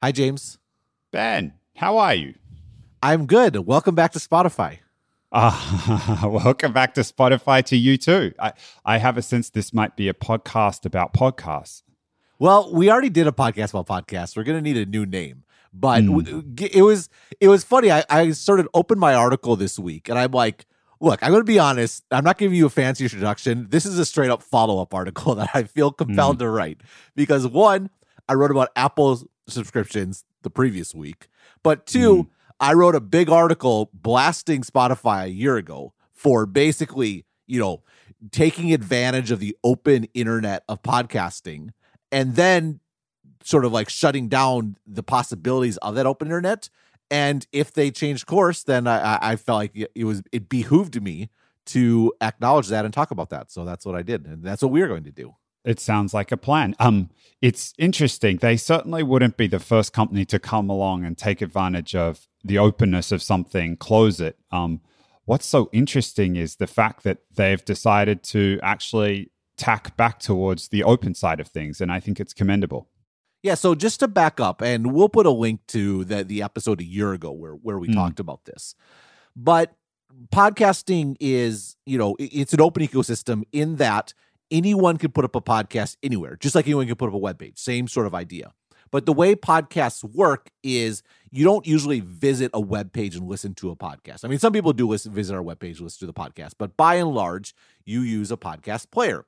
Hi, James. Ben, how are you? I'm good. Welcome back to Spotify. Uh, welcome back to Spotify to you too. I, I have a sense this might be a podcast about podcasts. Well, we already did a podcast about podcasts. We're going to need a new name. But mm. it was it was funny. I, I sort of opened my article this week and I'm like, look, I'm going to be honest. I'm not giving you a fancy introduction. This is a straight up follow up article that I feel compelled mm. to write because one, I wrote about Apple subscriptions the previous week, but two, mm. I wrote a big article blasting Spotify a year ago for basically, you know, taking advantage of the open internet of podcasting and then sort of like shutting down the possibilities of that open internet. And if they changed course, then I, I felt like it was it behooved me to acknowledge that and talk about that. So that's what I did, and that's what we're going to do. It sounds like a plan. Um, it's interesting. They certainly wouldn't be the first company to come along and take advantage of the openness of something, close it. Um, what's so interesting is the fact that they've decided to actually tack back towards the open side of things, and I think it's commendable. Yeah, so just to back up, and we'll put a link to the the episode a year ago where where we mm. talked about this. But podcasting is, you know, it's an open ecosystem in that anyone can put up a podcast anywhere, just like anyone can put up a web page. Same sort of idea. But the way podcasts work is you don't usually visit a web page and listen to a podcast. I mean, some people do listen, visit our web page, listen to the podcast, but by and large, you use a podcast player.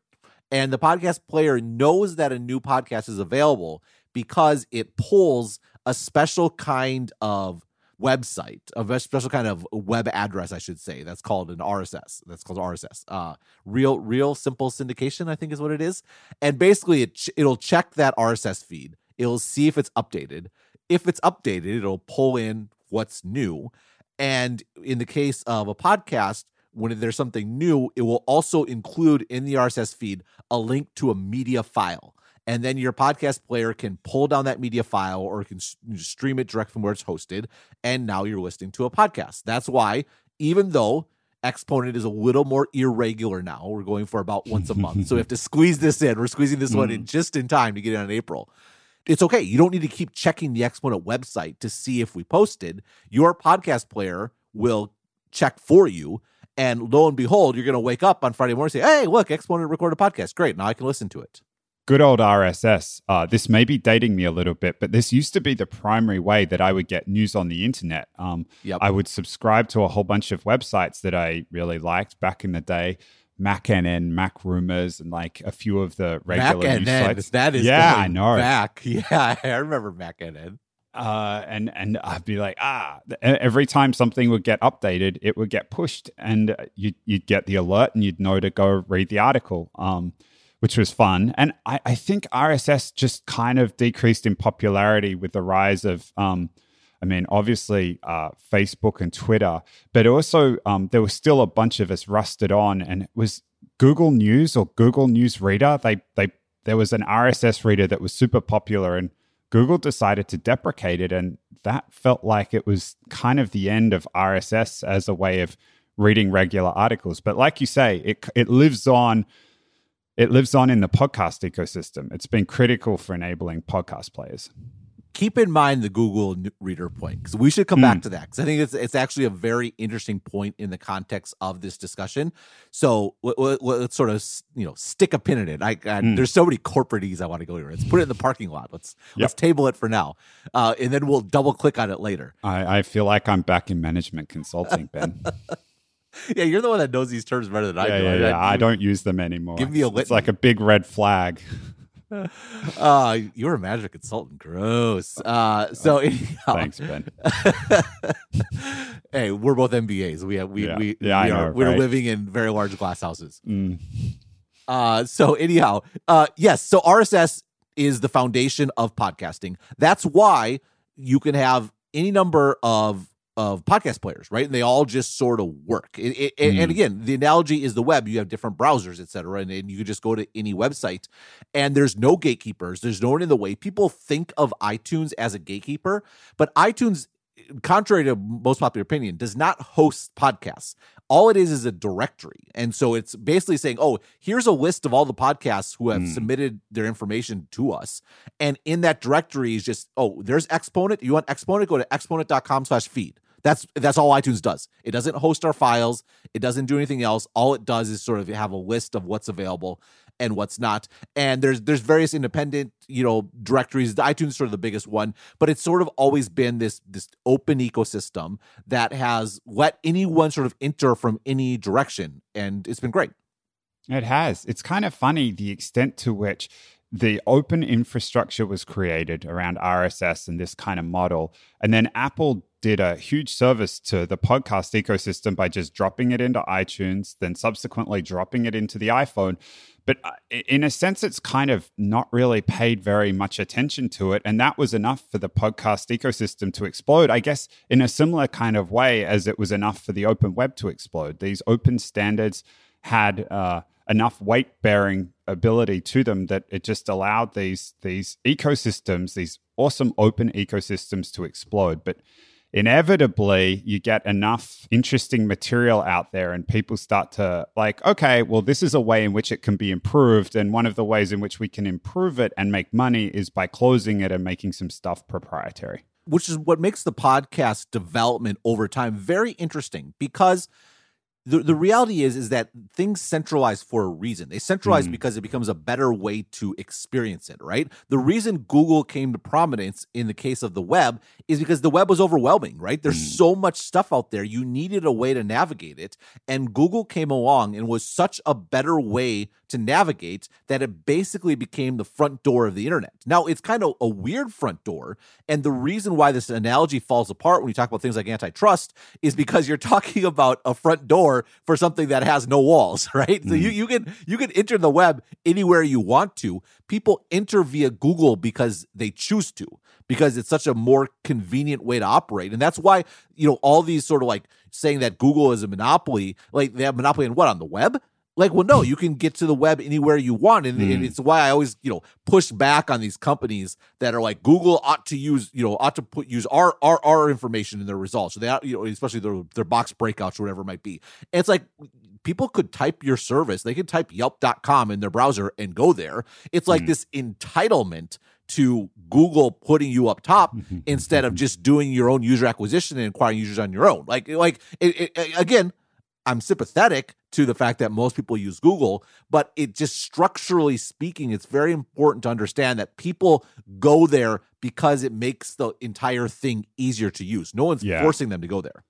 And the podcast player knows that a new podcast is available because it pulls a special kind of website, a special kind of web address, I should say. That's called an RSS. That's called RSS. Uh, real, real simple syndication, I think is what it is. And basically, it ch- it'll check that RSS feed. It'll see if it's updated. If it's updated, it'll pull in what's new. And in the case of a podcast, when there's something new, it will also include in the RSS feed a link to a media file and then your podcast player can pull down that media file or can stream it direct from where it's hosted. And now you're listening to a podcast. That's why even though exponent is a little more irregular now we're going for about once a month. So we have to squeeze this in. We're squeezing this one in mm. just in time to get it in april. It's okay. You don't need to keep checking the exponent website to see if we posted. Your podcast player will check for you. And lo and behold you're going to wake up on friday morning and say hey look exponent recorded a podcast. Great. Now i can listen to it good old RSS. Uh, this may be dating me a little bit, but this used to be the primary way that I would get news on the internet. Um, yep. I would subscribe to a whole bunch of websites that I really liked back in the day. Mac MacNN, MacRumors, and like a few of the regular Mac news sites. That is yeah, I know back. Yeah, I remember MacNN. Uh, and and I'd be like, ah, every time something would get updated, it would get pushed, and you'd you'd get the alert, and you'd know to go read the article. Um, which was fun. And I, I, think RSS just kind of decreased in popularity with the rise of, um, I mean, obviously uh, Facebook and Twitter, but also um, there was still a bunch of us rusted on, and it was Google News or Google News Reader. They they there was an RSS reader that was super popular, and Google decided to deprecate it, and that felt like it was kind of the end of RSS as a way of reading regular articles. But like you say, it it lives on it lives on in the podcast ecosystem. It's been critical for enabling podcast players. Keep in mind the Google Reader point because we should come mm. back to that because I think it's it's actually a very interesting point in the context of this discussion. So let, us sort of you know stick a pin in it. I, I mm. there's so many corporatees I want to go here. Let's put it in the parking lot. Let's yep. let's table it for now, uh, and then we'll double click on it later. I, I feel like I'm back in management consulting, Ben. yeah, you're the one that knows these terms better than I do. Yeah, yeah. I, I don't use them anymore. Give me a lit- It's like a big red flag. uh, you're a magic consultant. Gross. Uh, so anyhow, thanks, Ben. hey, we're both MBAs. We have we yeah. we, yeah, we are know, we're right? living in very large glass houses. Mm. Uh, so anyhow, uh, yes. So RSS is the foundation of podcasting. That's why you can have any number of of podcast players, right? And they all just sort of work. It, it, mm. And again, the analogy is the web. You have different browsers, et cetera, and, and you can just go to any website, and there's no gatekeepers. There's no one in the way. People think of iTunes as a gatekeeper, but iTunes contrary to most popular opinion, does not host podcasts. All it is is a directory. And so it's basically saying, oh, here's a list of all the podcasts who have mm. submitted their information to us. And in that directory is just, oh, there's Exponent. You want Exponent? Go to exponent.com slash feed. That's that's all iTunes does. It doesn't host our files. It doesn't do anything else. All it does is sort of have a list of what's available and what's not. And there's there's various independent, you know, directories. The iTunes is sort of the biggest one, but it's sort of always been this this open ecosystem that has let anyone sort of enter from any direction, and it's been great. It has. It's kind of funny the extent to which the open infrastructure was created around RSS and this kind of model. And then Apple did a huge service to the podcast ecosystem by just dropping it into iTunes, then subsequently dropping it into the iPhone. But uh, in a sense, it's kind of not really paid very much attention to it. And that was enough for the podcast ecosystem to explode, I guess, in a similar kind of way as it was enough for the open web to explode. These open standards had. Uh, enough weight bearing ability to them that it just allowed these these ecosystems, these awesome open ecosystems to explode. But inevitably you get enough interesting material out there and people start to like okay well this is a way in which it can be improved and one of the ways in which we can improve it and make money is by closing it and making some stuff proprietary which is what makes the podcast development over time very interesting because the, the reality is is that things centralize for a reason. They centralize mm. because it becomes a better way to experience it, right? The reason Google came to prominence in the case of the web is because the web was overwhelming, right? There's mm. so much stuff out there. You needed a way to navigate it, and Google came along and was such a better way to navigate that it basically became the front door of the internet. Now, it's kind of a weird front door, and the reason why this analogy falls apart when you talk about things like antitrust is because you're talking about a front door door for something that has no walls, right? Mm. So you, mm. you can you can enter the web anywhere you want to. People enter via Google because they choose to, because it's such a more convenient way to operate. And that's why, you know, all these sort of like saying that Google is a monopoly, like they have monopoly on what on the web? Like, well, no, you can get to the web anywhere you want. And, mm. and, it's why I always, you know, push back on these companies that are like Google ought to use, you know, ought to put use our our, our information in their results. So they, you know, especially their their box breakouts or whatever it might be. And it's like people could type your service, they could type yelp.com in their browser and go there. It's like mm. this entitlement to Google putting you up top instead of just doing your own user acquisition and acquiring users on your own. Like, like it, it, again, I'm sympathetic to the fact that most people use Google, but it just structurally speaking, it's very important to understand that people go there because it makes the entire thing easier to use. No one's yeah. forcing them to go there.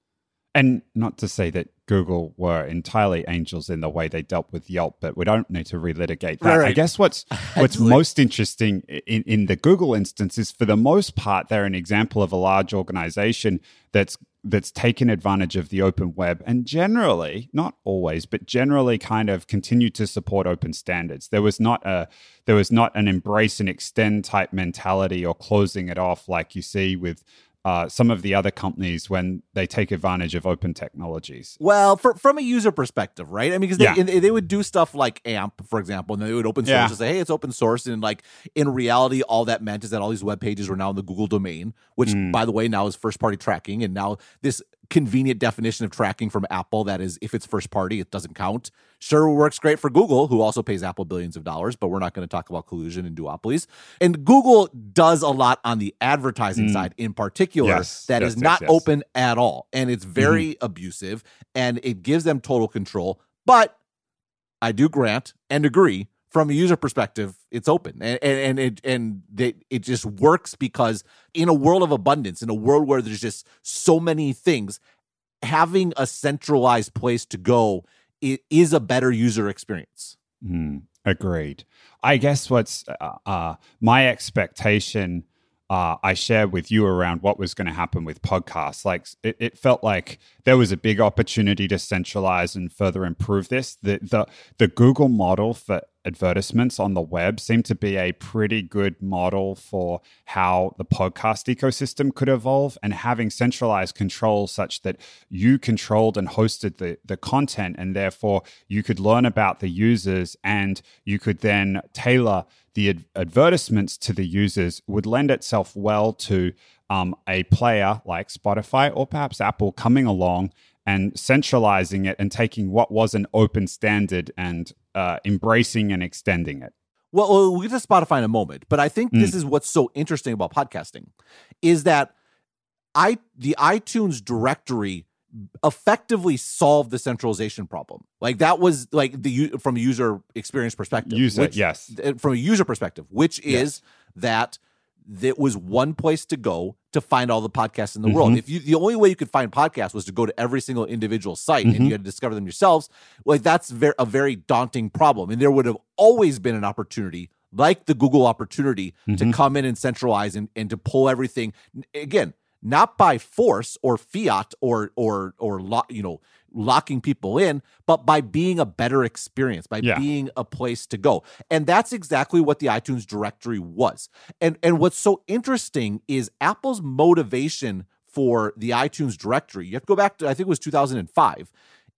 And not to say that Google were entirely angels in the way they dealt with Yelp, but we don't need to relitigate that. Right, right. I guess what's what's most interesting in, in the Google instance is for the most part, they're an example of a large organization that's that's taken advantage of the open web and generally, not always, but generally kind of continued to support open standards. There was not a there was not an embrace and extend type mentality or closing it off like you see with uh, some of the other companies when they take advantage of open technologies. Well, for, from a user perspective, right? I mean, because they, yeah. they would do stuff like AMP, for example, and they would open source yeah. and say, hey, it's open source. And like in reality, all that meant is that all these web pages were now in the Google domain, which, mm. by the way, now is first party tracking. And now this convenient definition of tracking from Apple that is if it's first party, it doesn't count. Sure works great for Google, who also pays Apple billions of dollars, but we're not going to talk about collusion and duopolies. And Google does a lot on the advertising mm. side in particular yes, that yes, is yes, not open at all. And it's very mm-hmm. abusive and it gives them total control. But I do grant and agree from a user perspective, it's open and and, and it and they, it just works because in a world of abundance, in a world where there's just so many things, having a centralized place to go it is a better user experience. Mm, agreed. I guess what's uh, uh, my expectation uh, I shared with you around what was going to happen with podcasts. Like it, it, felt like there was a big opportunity to centralize and further improve this. The the the Google model for advertisements on the web seem to be a pretty good model for how the podcast ecosystem could evolve and having centralized control such that you controlled and hosted the, the content and therefore you could learn about the users and you could then tailor the ad- advertisements to the users would lend itself well to um, a player like Spotify or perhaps Apple coming along and centralizing it and taking what was an open standard and uh, embracing and extending it. Well, we'll get to Spotify in a moment, but I think mm. this is what's so interesting about podcasting is that I the iTunes directory effectively solved the centralization problem. Like that was like the from a user experience perspective. User, which, yes. From a user perspective, which is yes. that there was one place to go to find all the podcasts in the mm-hmm. world. If you the only way you could find podcasts was to go to every single individual site mm-hmm. and you had to discover them yourselves, like that's very, a very daunting problem. And there would have always been an opportunity, like the Google opportunity, mm-hmm. to come in and centralize and, and to pull everything. Again, not by force or fiat or or or you know locking people in, but by being a better experience, by yeah. being a place to go. And that's exactly what the iTunes directory was. And and what's so interesting is Apple's motivation for the iTunes directory. You have to go back to I think it was 2005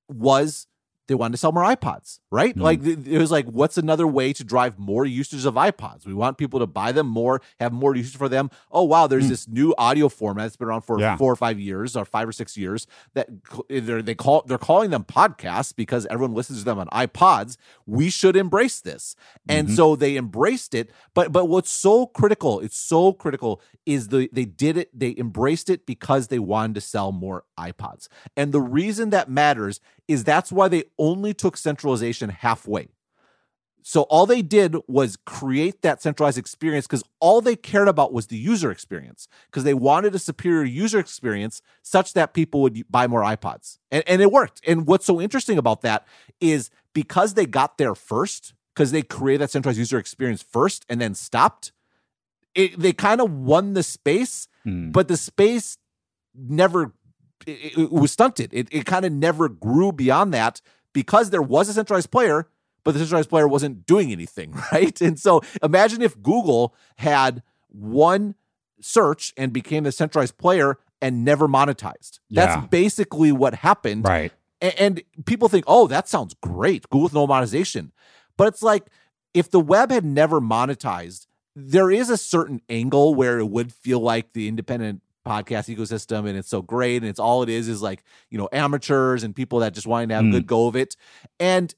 was they wanted to sell more iPods, right? Mm. Like it was like, what's another way to drive more usage of iPods? We want people to buy them more, have more usage for them. Oh wow, there's mm. this new audio format that's been around for yeah. four or five years, or five or six years. That they're they call they're calling them podcasts because everyone listens to them on iPods. We should embrace this, and mm-hmm. so they embraced it. But but what's so critical? It's so critical is the they did it. They embraced it because they wanted to sell more iPods, and the reason that matters is that's why they only took centralization halfway. So all they did was create that centralized experience because all they cared about was the user experience because they wanted a superior user experience such that people would buy more iPods. And, and it worked. And what's so interesting about that is because they got there first, because they created that centralized user experience first and then stopped, it, they kind of won the space, mm. but the space never it, it was stunted. It, it kind of never grew beyond that because there was a centralized player, but the centralized player wasn't doing anything, right? And so imagine if Google had one search and became the centralized player and never monetized. That's yeah. basically what happened. Right. And, and people think, oh, that sounds great. Google with no monetization. But it's like if the web had never monetized, there is a certain angle where it would feel like the independent podcast ecosystem and it's so great and it's all it is is like you know amateurs and people that just want to have mm. a good go of it and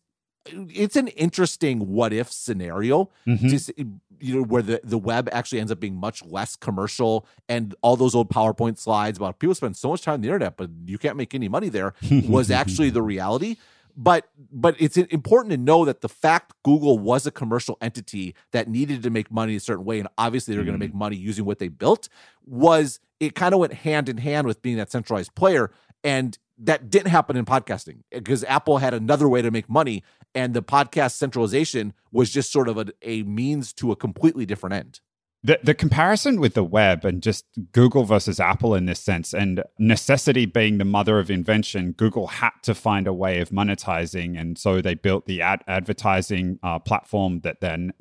it's an interesting what if scenario mm-hmm. to, you know where the, the web actually ends up being much less commercial and all those old powerpoint slides about people spend so much time on the internet but you can't make any money there was actually the reality but but it's important to know that the fact Google was a commercial entity that needed to make money a certain way, and obviously they're mm. going to make money using what they built, was it kind of went hand in hand with being that centralized player, and that didn't happen in podcasting because Apple had another way to make money, and the podcast centralization was just sort of a, a means to a completely different end. The, the comparison with the web and just Google versus Apple in this sense, and necessity being the mother of invention, Google had to find a way of monetizing. And so they built the ad- advertising uh, platform that then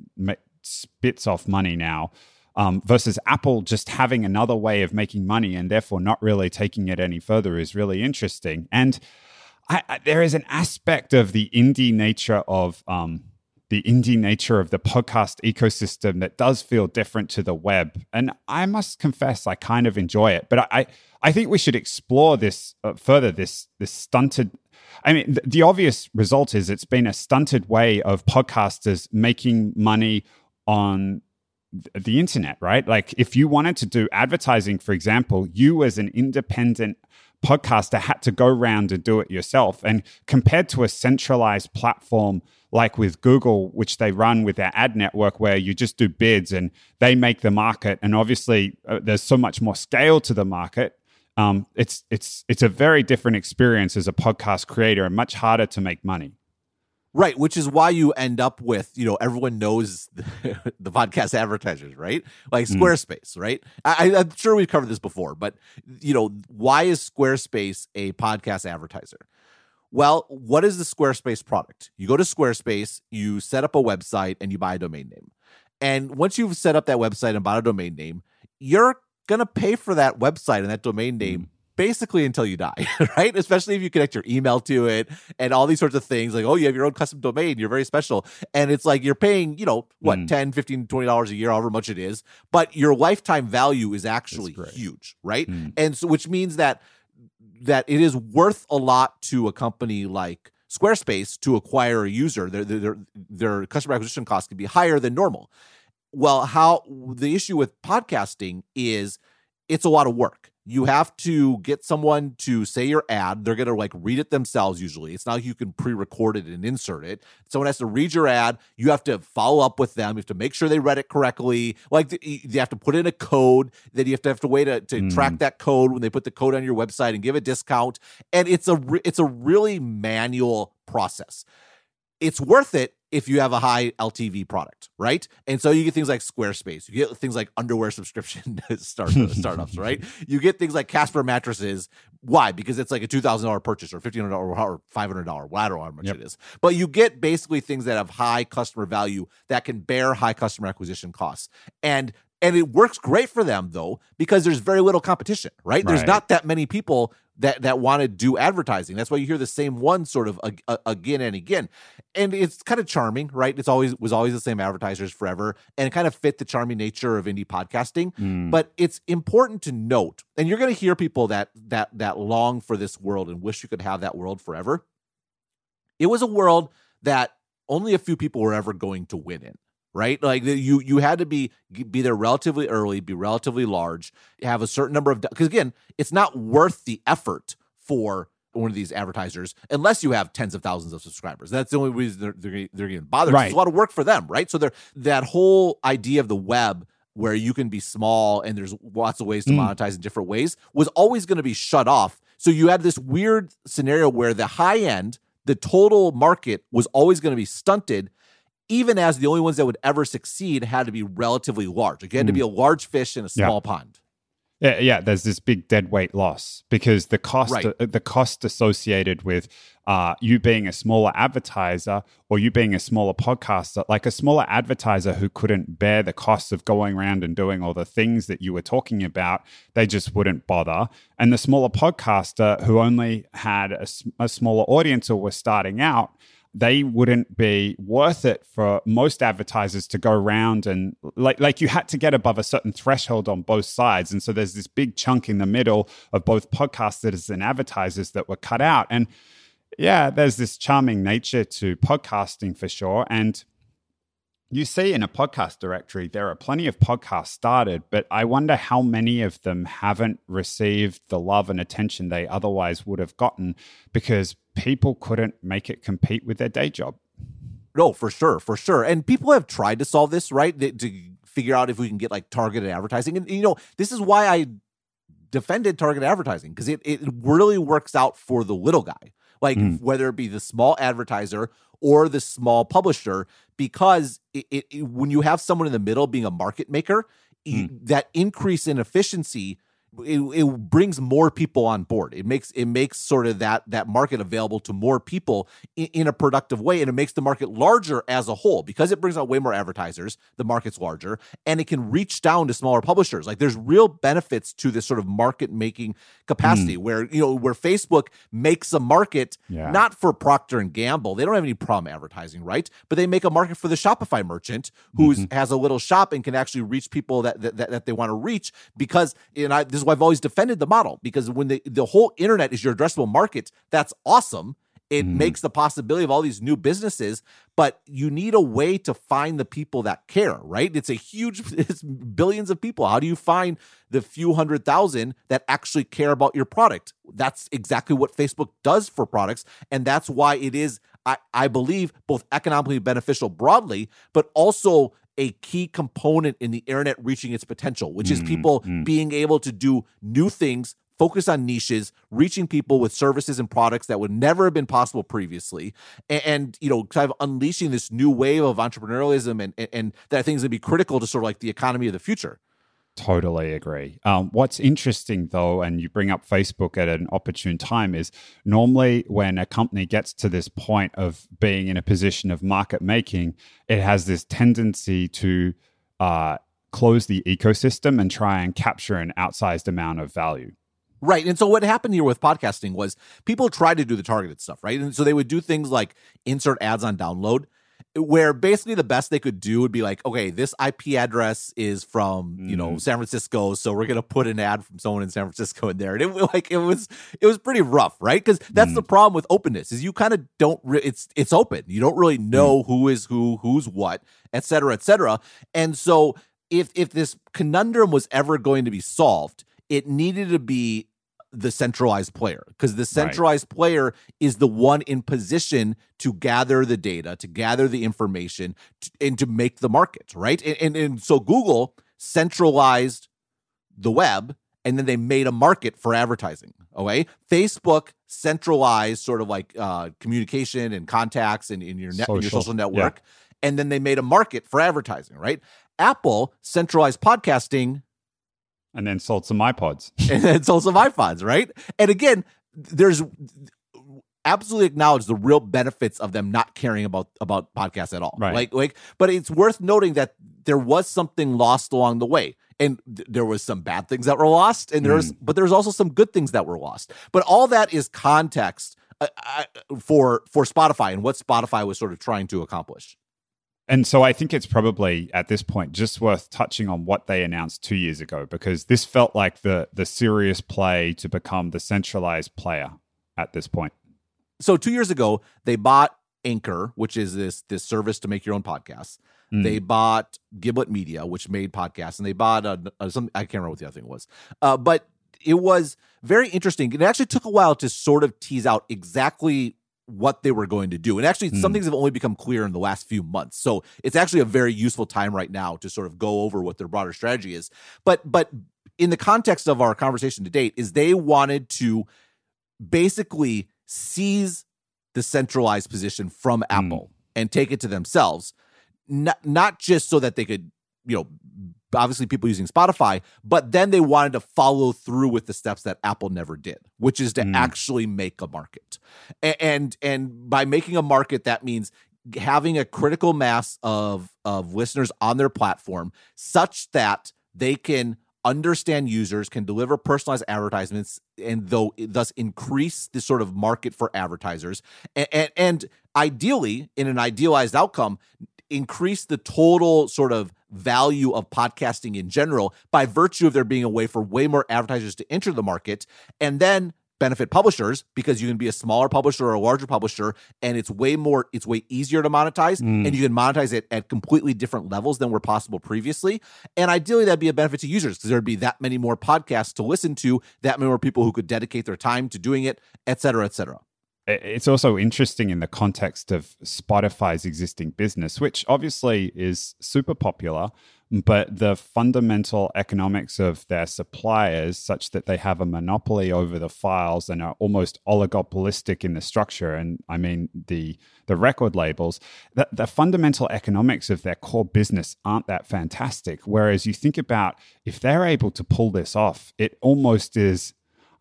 spits off money now. Um, versus Apple just having another way of making money and therefore not really taking it any further is really interesting. And I, I, there is an aspect of the indie nature of um, the indie nature of the podcast ecosystem that does feel different to the web. And I must confess, I kind of enjoy it. But I, I think we should explore this uh, further. This this stunted. I mean, th- the obvious result is it's been a stunted way of podcasters making money on the internet, right? Like if you wanted to do advertising, for example, you as an independent podcaster had to go around and do it yourself. And compared to a centralized platform like with Google, which they run with their ad network, where you just do bids and they make the market. And obviously, uh, there's so much more scale to the market. Um, it's it's it's a very different experience as a podcast creator and much harder to make money. Right, which is why you end up with, you know, everyone knows the, the podcast advertisers, right? Like mm. Squarespace, mm. right? I, am sure we've covered this before, but, you know, why is Squarespace a podcast advertiser? Well, what is the Squarespace product? You go to Squarespace, you set up a website, and you buy a domain name. And once you've set up that website and bought a domain name, you're going to pay for that website and that domain name mm. Basically until you die, right? Especially if you connect your email to it and all these sorts of things like, oh, you have your own custom domain, you're very special. And it's like you're paying, you know, what, mm. 10, 15, 20 dollars a year, however much it is, but your lifetime value is actually huge, right? Mm. And so which means that that it is worth a lot to a company like Squarespace to acquire a user. Their, their, their customer acquisition cost can be higher than normal. Well, how the issue with podcasting is it's a lot of work you have to get someone to say your ad. They're going to like read it themselves usually. It's not like you can pre record it and insert it. Someone has to read your ad. You have to follow up with them. You have to make sure they read it correctly. Like you have to put in a code. Then you have to have to wait to, to mm. track that code when they put the code on your website and give a discount. And it's a it's a really manual process. It's worth it if you have a high LTV product, right? And so you get things like Squarespace, you get things like underwear subscription start, startups, right? You get things like Casper mattresses. Why? Because it's like a two thousand dollar purchase or fifteen hundred or five hundred dollar. I how much yep. it is, but you get basically things that have high customer value that can bear high customer acquisition costs, and and it works great for them though because there's very little competition, right? right. There's not that many people that that want to do advertising. That's why you hear the same one sort of again and again, and it's kind of charming, right? It's always was always the same advertisers forever, and it kind of fit the charming nature of indie podcasting. Mm. But it's important to note, and you're going to hear people that that that long for this world and wish you could have that world forever. It was a world that only a few people were ever going to win in right? Like you you had to be be there relatively early, be relatively large, have a certain number of because again, it's not worth the effort for one of these advertisers unless you have tens of thousands of subscribers. That's the only reason they're they're, they're getting bothered. Right. It's a lot of work for them, right? So they're that whole idea of the web where you can be small and there's lots of ways to mm. monetize in different ways was always going to be shut off. So you had this weird scenario where the high end, the total market was always going to be stunted even as the only ones that would ever succeed had to be relatively large. Like you had mm. to be hmm. a large fish in a small yeah. pond. Yeah, yeah. There's this big dead weight loss because the cost, right. uh, the cost associated with uh, you being a smaller advertiser or you being a smaller podcaster, like a smaller advertiser who couldn't bear the cost of going around and doing all the things that you were talking about, they just wouldn't bother. And the smaller podcaster who only had a, a smaller audience or was starting out, they wouldn't be worth it for most advertisers to go around and like like you had to get above a certain threshold on both sides. And so there's this big chunk in the middle of both podcasters and advertisers that were cut out. And yeah there's this charming nature to podcasting for sure. And you see in a podcast directory, there are plenty of podcasts started, but I wonder how many of them haven't received the love and attention they otherwise would have gotten because people couldn't make it compete with their day job. No, for sure, for sure. And people have tried to solve this, right? To figure out if we can get like targeted advertising. And, you know, this is why I defended targeted advertising because it, it really works out for the little guy. Like, mm. whether it be the small advertiser or the small publisher because it, it, when you have someone in the middle being a market maker, mm. that increase in efficiency it, it brings more people on board. It makes it makes sort of that that market available to more people in, in, a productive way, and it makes the market larger as a whole because it brings out way more advertisers. The market's larger, and it can reach down to smaller publishers. Like there's real benefits to this sort of market making capacity, mm. where you know where Facebook makes a market yeah. not for Procter and Gamble. They don't have any problem advertising, right? But they make a market for the Shopify merchant who mm-hmm. has a little shop and can actually reach people that that, that they want to reach because and I this is why I've always defended the model because when the, the whole internet is your addressable market, that's awesome. It mm. makes the possibility of all these new businesses, but you need a way to find the people that care, right? It's a huge, it's billions of people. How do you find the few hundred thousand that actually care about your product? That's exactly what Facebook does for products. And that's why it is, I, I believe, both economically beneficial broadly, but also a key component in the internet reaching its potential, which is mm, people mm. being able to do new things, focus on niches, reaching people with services and products that would never have been possible previously, and, and you know, kind of unleashing this new wave of entrepreneurialism and, and, and that I think is going to be critical to sort of like the economy of the future. Totally agree. Um, what's interesting, though, and you bring up Facebook at an opportune time, is normally when a company gets to this point of being in a position of market making, it has this tendency to uh, close the ecosystem and try and capture an outsized amount of value. Right. And so what happened here with podcasting was people tried to do the targeted stuff, right? And so they would do things like insert ads on download where basically the best they could do would be like, okay, this IP address is from you know mm. San Francisco, so we're gonna put an ad from someone in San Francisco in there, and it like it was it was pretty rough, right? Because that's mm. the problem with openness is you kind of don't re- it's it's open, you don't really know mm. who is who, who's what, et cetera, et cetera, and so if if this conundrum was ever going to be solved, it needed to be the centralized player because the centralized right. player is the one in position to gather the data, to gather the information, to, and to make the market, right? And, and, and so Google centralized the web and then they made a market for advertising. Okay. Facebook centralized sort of like uh, communication and contacts and in, your net, social. Your social network. Yeah. And then they made a market for advertising, right? Apple centralized podcasting and then sold some iPods. and then sold some iPods, right? And again, there's absolutely acknowledge the real benefits of them not caring about about podcasts at all. Right. Like like but it's worth noting that there was something lost along the way. And th- there was some bad things that were lost and there's mm. but there's also some good things that were lost. But all that is context uh, uh, for for Spotify and what Spotify was sort of trying to accomplish. And so I think it's probably at this point just worth touching on what they announced two years ago because this felt like the the serious play to become the centralized player at this point. So two years ago, they bought Anchor, which is this this service to make your own podcasts. Mm. They bought Gimlet Media, which made podcasts, and they bought a, a, some I can't remember what the other thing was, uh, but it was very interesting. It actually took a while to sort of tease out exactly what they were going to do. And actually, mm. some things have only become clear in the last few months. So it's actually a very useful time right now to sort of go over what their broader strategy is. But but in the context of our conversation to date, is they wanted to basically seize the centralized position from hmm. Apple mm. and take it to themselves. Not not just so that they could, you know, obviously people using Spotify, but then they wanted to follow through with the steps that Apple never did, which is to mm. actually make a market. And and by making a market that means having a critical mass of of listeners on their platform such that they can understand users, can deliver personalized advertisements, and though thus increase the sort of market for advertisers, and, and, and ideally, in an idealized outcome, increase the total sort of value of podcasting in general by virtue of there being a way for way more advertisers to enter the market and then benefit publishers because you can be a smaller publisher or a larger publisher and it's way more it's way easier to monetize mm. and you can monetize it at completely different levels than were possible previously and ideally that'd be a benefit to users because there'd be that many more podcasts to listen to that many more people who could dedicate their time to doing it et cetera et cetera it's also interesting in the context of Spotify's existing business, which obviously is super popular, but the fundamental economics of their suppliers, such that they have a monopoly over the files and are almost oligopolistic in the structure, and I mean the the record labels, the, the fundamental economics of their core business aren't that fantastic. Whereas you think about if they're able to pull this off, it almost is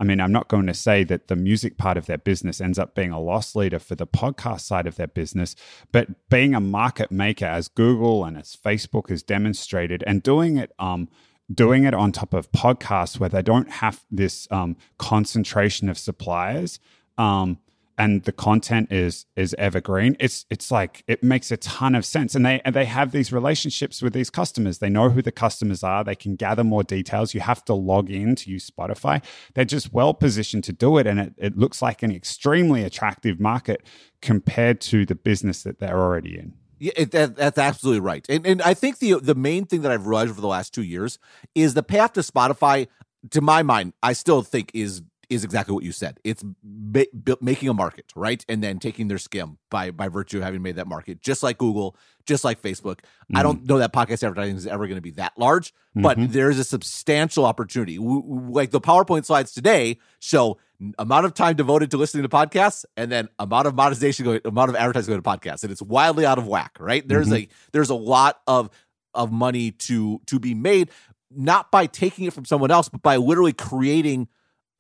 I mean, I'm not going to say that the music part of their business ends up being a loss leader for the podcast side of their business, but being a market maker as Google and as Facebook has demonstrated and doing it um, doing it on top of podcasts where they don't have this um, concentration of suppliers um, and the content is is evergreen it's it's like it makes a ton of sense. And they and they have these relationships with these customers. They know who the customers are. They can gather more details. You have to log in to use spotify. They're just well positioned to do it and it, it looks like an extremely attractive market compared to the business that they're already in. Yeah, it, that, that's absolutely right. And, and I think the the main thing that I've realized over the last two years is the path to Spotify, to my mind, I still think is is exactly what you said. It's ma- making a market, right? And then taking their skim by by virtue of having made that market, just like Google, just like Facebook. Mm-hmm. I don't know that podcast advertising is ever going to be that large, but mm-hmm. there's a substantial opportunity. like the PowerPoint slides today show amount of time devoted to listening to podcasts and then amount of monetization going, amount of advertising going to podcasts, and it's wildly out of whack, right? There's mm-hmm. a there's a lot of of money to to be made not by taking it from someone else, but by literally creating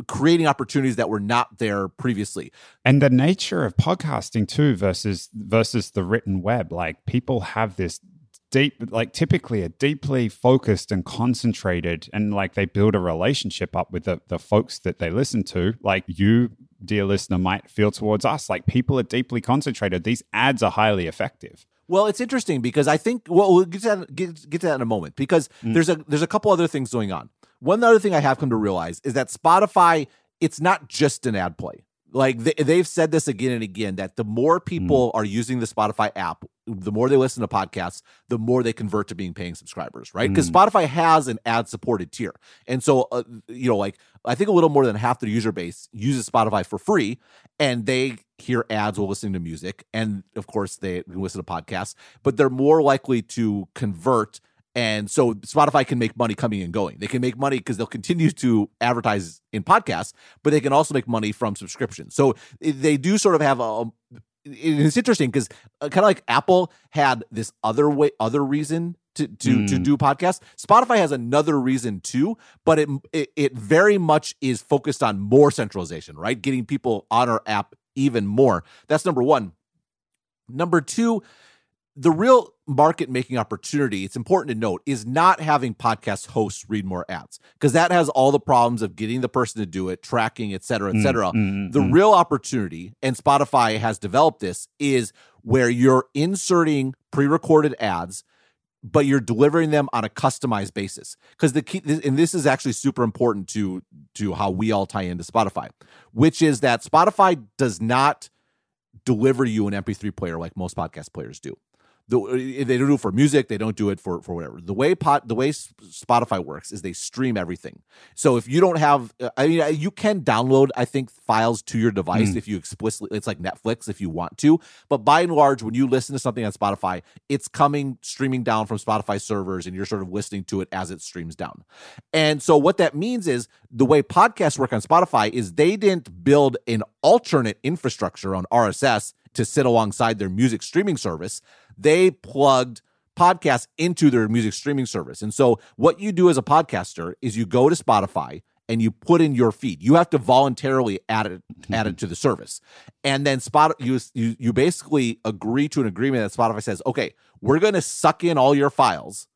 creating opportunities that were not there previously. And the nature of podcasting too versus versus the written web. Like people have this deep like typically a deeply focused and concentrated and like they build a relationship up with the, the folks that they listen to like you dear listener might feel towards us like people are deeply concentrated these ads are highly effective well, it's interesting because I think well we'll get to that, get, get to that in a moment because mm. there's a there's a couple other things going on. One other thing I have come to realize is that Spotify it's not just an ad play. Like they, have said this again and again that the more people mm. are using the Spotify app, the more they listen to podcasts, the more they convert to being paying subscribers, right? Because mm. Spotify has an ad supported tier. And so, uh, you know, like I think a little more than half their user base uses Spotify for free and they hear ads while listening to music. And of course, they listen to podcasts, but they're more likely to convert and so Spotify can make money coming and going. They can make money because they'll continue to advertise in podcasts, but they can also make money from subscriptions. So they do sort of have a. It's interesting because uh, kind of like Apple had this other way, other reason to to mm. to do podcasts. Spotify has another reason too, but it, it it very much is focused on more centralization, right? Getting people on our app even more. That's number one. Number two, the real market making opportunity, it's important to note, is not having podcast hosts read more ads because that has all the problems of getting the person to do it, tracking, et cetera, et mm, cetera. Mm, mm, the mm. real opportunity, and Spotify has developed this, is where you're inserting pre recorded ads. But you're delivering them on a customized basis because the key, and this is actually super important to to how we all tie into Spotify, which is that Spotify does not deliver you an MP3 player like most podcast players do the, uh, they don't do it for music they don't do it for for whatever. The way pot the way spotify works is they stream everything. So if you don't have uh, i mean you can download i think files to your device mm. if you explicitly it's like netflix if you want to. But by and large when you listen to something on spotify it's coming streaming down from spotify servers and you're sort of listening to it as it streams down. And so what that means is the way podcasts work on spotify is they didn't build an alternate infrastructure on rss to sit alongside their music streaming service they plugged podcasts into their music streaming service. And so what you do as a podcaster is you go to Spotify and you put in your feed. You have to voluntarily add it add it to the service. And then spot you you you basically agree to an agreement that Spotify says, "Okay, we're going to suck in all your files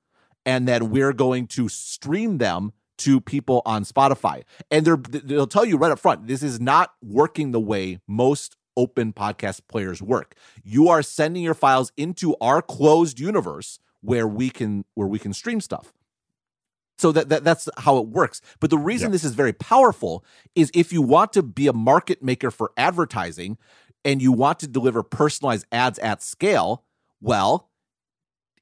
and then we're going to stream them to people on Spotify." And they're they'll tell you right up front, this is not working the way most open podcast players work. You are sending your files into our closed universe where we can where we can stream stuff. So that, that that's how it works. But the reason this is very powerful is if you want to be a market maker for advertising and you want to deliver personalized ads at scale, well,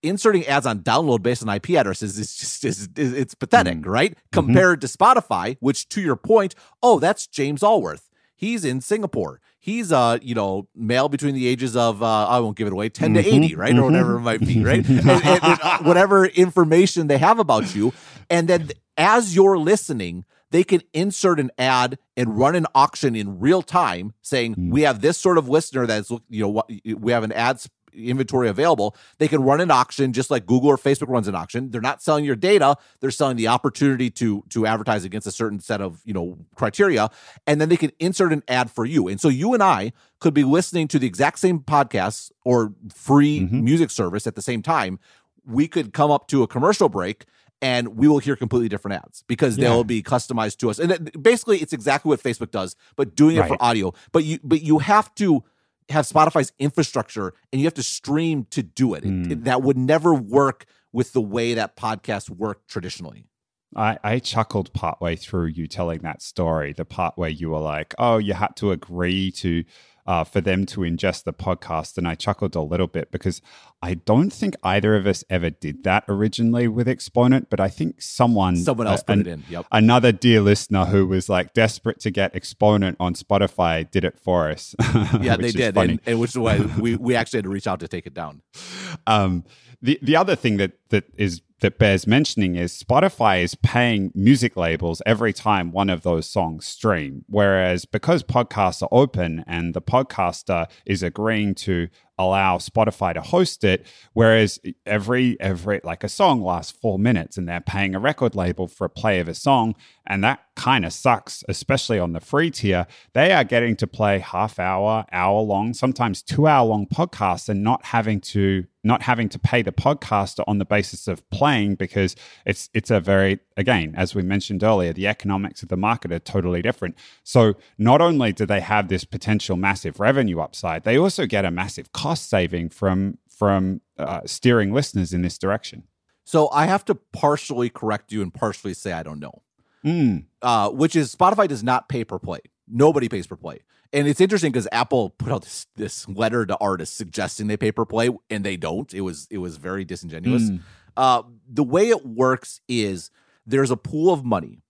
inserting ads on download based on IP addresses is just is, is it's pathetic, mm. right? Mm-hmm. Compared to Spotify, which to your point, oh, that's James Allworth. He's in Singapore. He's uh you know male between the ages of uh, I won't give it away 10 mm-hmm, to 80 right? Mm-hmm. or whatever it might be right? And, and, and uh, whatever information they have about you. And then as you're listening they can insert an ad and run an auction in real time saying mm. we have this sort of listener that's you know we have an ads inventory available, they can run an auction just like Google or Facebook runs an auction. They're not selling your data; they're selling the opportunity to to advertise against a certain set of you know criteria, and then they can insert an ad for you. And so you and I could be listening to the exact same podcasts or free mm-hmm. music service at the same time. We could come up to a commercial break and we will hear completely different ads because yeah. they'll be customized to us. And basically, it's exactly what Facebook does, but doing it right. for audio. But you, but you have to have Spotify's infrastructure and you have to stream to do it. Mm. it, it that would never work with the way that podcasts work traditionally. I, I chuckled partway through you telling that story, the part where you were like, oh, you had to agree to uh, for them to ingest the podcast. And I chuckled a little bit because I don't think either of us ever did that originally with Exponent, but I think someone, someone else uh, put an, it in. Yep. Another dear listener who was like desperate to get Exponent on Spotify did it for us. yeah, they did, and, and, which is why we we actually had to reach out to take it down. Um, the the other thing that that is that bears mentioning is Spotify is paying music labels every time one of those songs stream. Whereas because podcasts are open and the podcaster is agreeing to allow Spotify to host it. Whereas every every like a song lasts four minutes, and they're paying a record label for a play of a song, and that kind of sucks, especially on the free tier. They are getting to play half hour, hour long, sometimes two hour long podcasts, and not having to not having to pay the podcaster on the basis of playing because it's it's a very again as we mentioned earlier the economics of the market are totally different so not only do they have this potential massive revenue upside they also get a massive cost saving from from uh, steering listeners in this direction so i have to partially correct you and partially say i don't know mm. uh, which is spotify does not pay per play nobody pays per play and it's interesting because Apple put out this this letter to artists suggesting they pay per play, and they don't. It was it was very disingenuous. Mm. Uh, the way it works is there's a pool of money,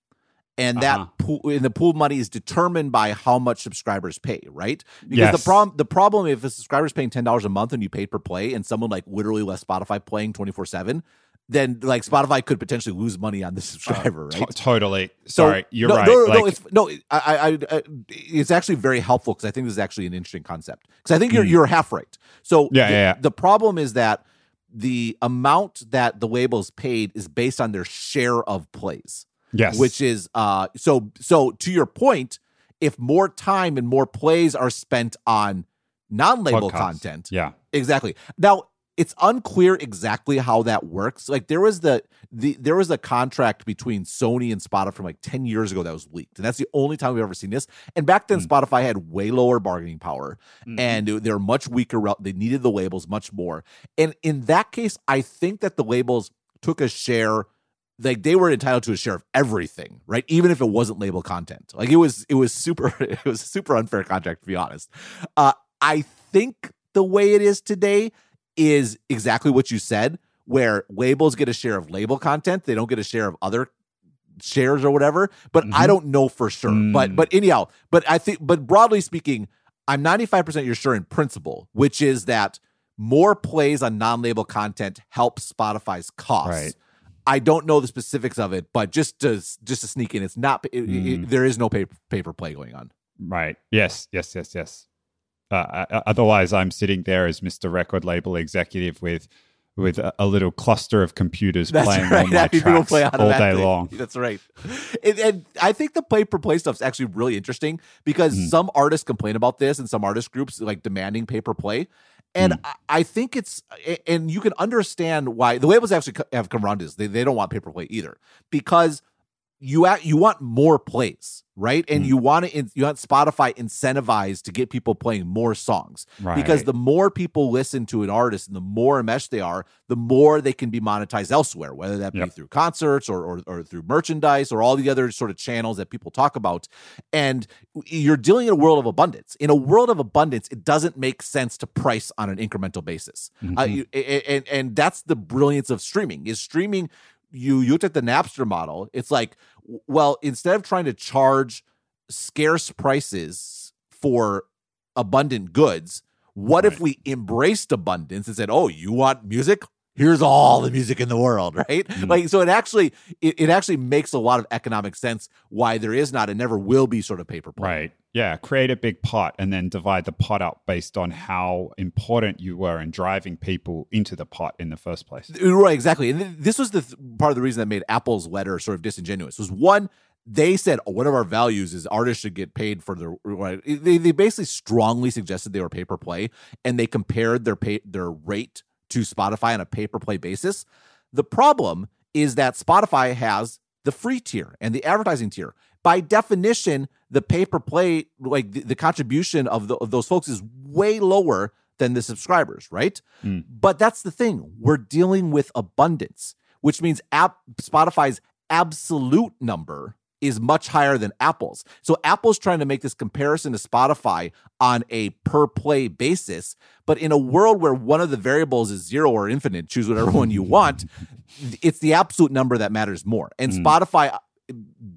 and that uh-huh. pool and the pool money is determined by how much subscribers pay, right? Because yes. the problem the problem if a subscriber is paying ten dollars a month and you pay per play, and someone like literally left Spotify playing twenty four seven, then like Spotify could potentially lose money on the subscriber, uh, right? T- totally. Sorry, so, you're no, right. No, no, like, no, it's no. I, I, I, it's actually very helpful because I think this is actually an interesting concept. Because I think you're mm. you're half right. So yeah, the, yeah, yeah. The problem is that the amount that the labels paid is based on their share of plays. Yes, which is uh. So so to your point, if more time and more plays are spent on non-label Podcast. content, yeah, exactly. Now it's unclear exactly how that works. Like there was the the there was a contract between Sony and Spotify from like 10 years ago that was leaked. And that's the only time we've ever seen this. And back then mm. Spotify had way lower bargaining power mm. and they were much weaker they needed the labels much more. And in that case, I think that the labels took a share like they were entitled to a share of everything, right? Even if it wasn't label content. Like it was it was super it was a super unfair contract to be honest. Uh I think the way it is today is exactly what you said, where labels get a share of label content, they don't get a share of other shares or whatever. But mm-hmm. I don't know for sure. Mm. But but anyhow, but I think but broadly speaking, I'm 95% you're sure in principle, which is that more plays on non-label content helps Spotify's costs. Right. I don't know the specifics of it, but just to just to sneak in, it's not. It, mm. it, there is no paper pay per play going on. Right. Yes. Yes. Yes. Yes. Uh, otherwise, I'm sitting there as Mr. Record Label executive with with a, a little cluster of computers That's playing right. all my tracks play all day long. That's right. And, and, I think the play per play stuff is actually really interesting because mm. some artists complain about this and some artist groups like demanding pay per play. And mm. I think it's, and you can understand why the labels actually have come around this. They, they don't want play either because you at, you want more plays, right? And mm. you want to you want Spotify incentivized to get people playing more songs right. because the more people listen to an artist and the more enmeshed they are, the more they can be monetized elsewhere, whether that be yep. through concerts or, or or through merchandise or all the other sort of channels that people talk about. And you're dealing in a world of abundance. In a world of abundance, it doesn't make sense to price on an incremental basis. Mm-hmm. Uh, you, and and that's the brilliance of streaming. Is streaming you, you looked at the Napster model, it's like, well, instead of trying to charge scarce prices for abundant goods, what right. if we embraced abundance and said, "Oh, you want music? Here's all the music in the world," right? Mm-hmm. Like, so it actually it, it actually makes a lot of economic sense why there is not and never will be sort of pay per play. Right. Yeah, create a big pot and then divide the pot up based on how important you were in driving people into the pot in the first place. Right, exactly. And this was the th- part of the reason that made Apple's letter sort of disingenuous. Was one, they said oh, one of our values is artists should get paid for their. Right? They they basically strongly suggested they were pay per play, and they compared their pay their rate to Spotify on a pay per play basis. The problem is that Spotify has the free tier and the advertising tier by definition, the pay per play, like the, the contribution of, the, of those folks is way lower than the subscribers, right? Mm. But that's the thing. We're dealing with abundance, which means app Spotify's absolute number is much higher than Apple's. So Apple's trying to make this comparison to Spotify on a per play basis, but in a world where one of the variables is zero or infinite, choose whatever one you want, it's the absolute number that matters more. And mm. Spotify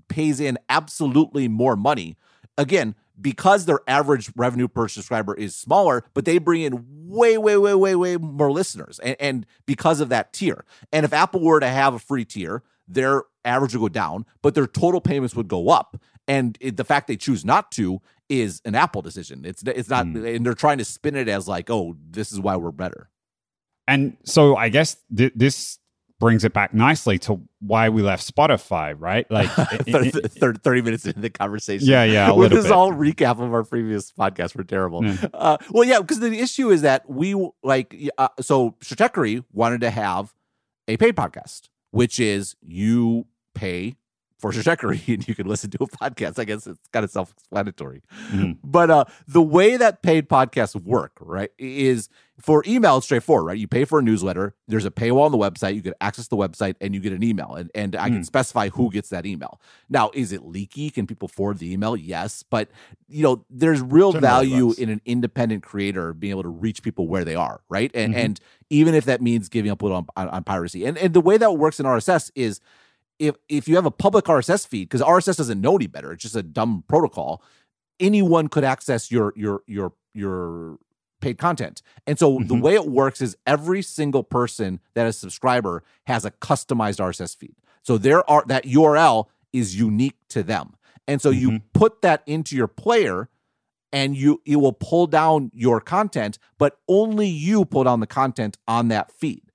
pays in absolutely more money. Again, because their average revenue per subscriber is smaller, but they bring in way, way, way, way, way more listeners. And, and, because of that tier. And if Apple were to have a free tier, their average would go down, but their total payments would go up. And it, the fact they choose not to is an Apple decision. It's it's not, Mm. and they're trying to spin it as like, oh, this is why we're better. And so I guess th- this brings it back nicely to why we left Spotify, right? Like, it- Thir- it- thir- 30 minutes into the conversation. Yeah, yeah, a With this bit. all recap of our previous podcast. We're terrible. Yeah. Uh, well, yeah, because the issue is that we like, uh, so Stratechery wanted to have a paid podcast, which is you pay for Stratechery and you can listen to a podcast. I guess it's kind of self explanatory. Mhm. But uh, the way that paid podcasts work, right, is for email, it's straightforward, right? You pay for a newsletter. There's a paywall on the website. You can access the website and you get an email. And, and I can Mm. specify who gets that email. Now, is it leaky? Can people forward the email? Yes. But, you know, there's real Generally value less. in an independent creator being able to reach people where they are, right? And, Mhm. and even if that means giving up a little on, on, on piracy. And, and the way that works in RSS is if if you have a public RSS feed, because RSS doesn't know any better, it's just a dumb protocol. Anyone could access your your your your paid content. And so the Mhm. way it works is every single person that is a subscriber has a customized RSS feed. So there are that URL is unique to them. And so you Mhm. put that into your player and you it will pull down your content, but only you pull down the content on that feed.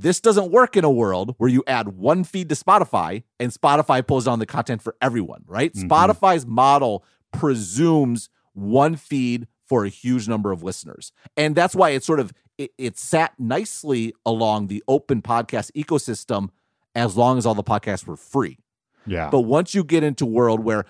This doesn't work in a world where you add one feed to Spotify and Spotify pulls down the content for everyone, right? Mhm. Spotify's model presumes one feed for a huge number of listeners. And that's why it sort of it, it sat nicely along the open podcast ecosystem as long as all the podcasts were free. yeah. But once you get into a world where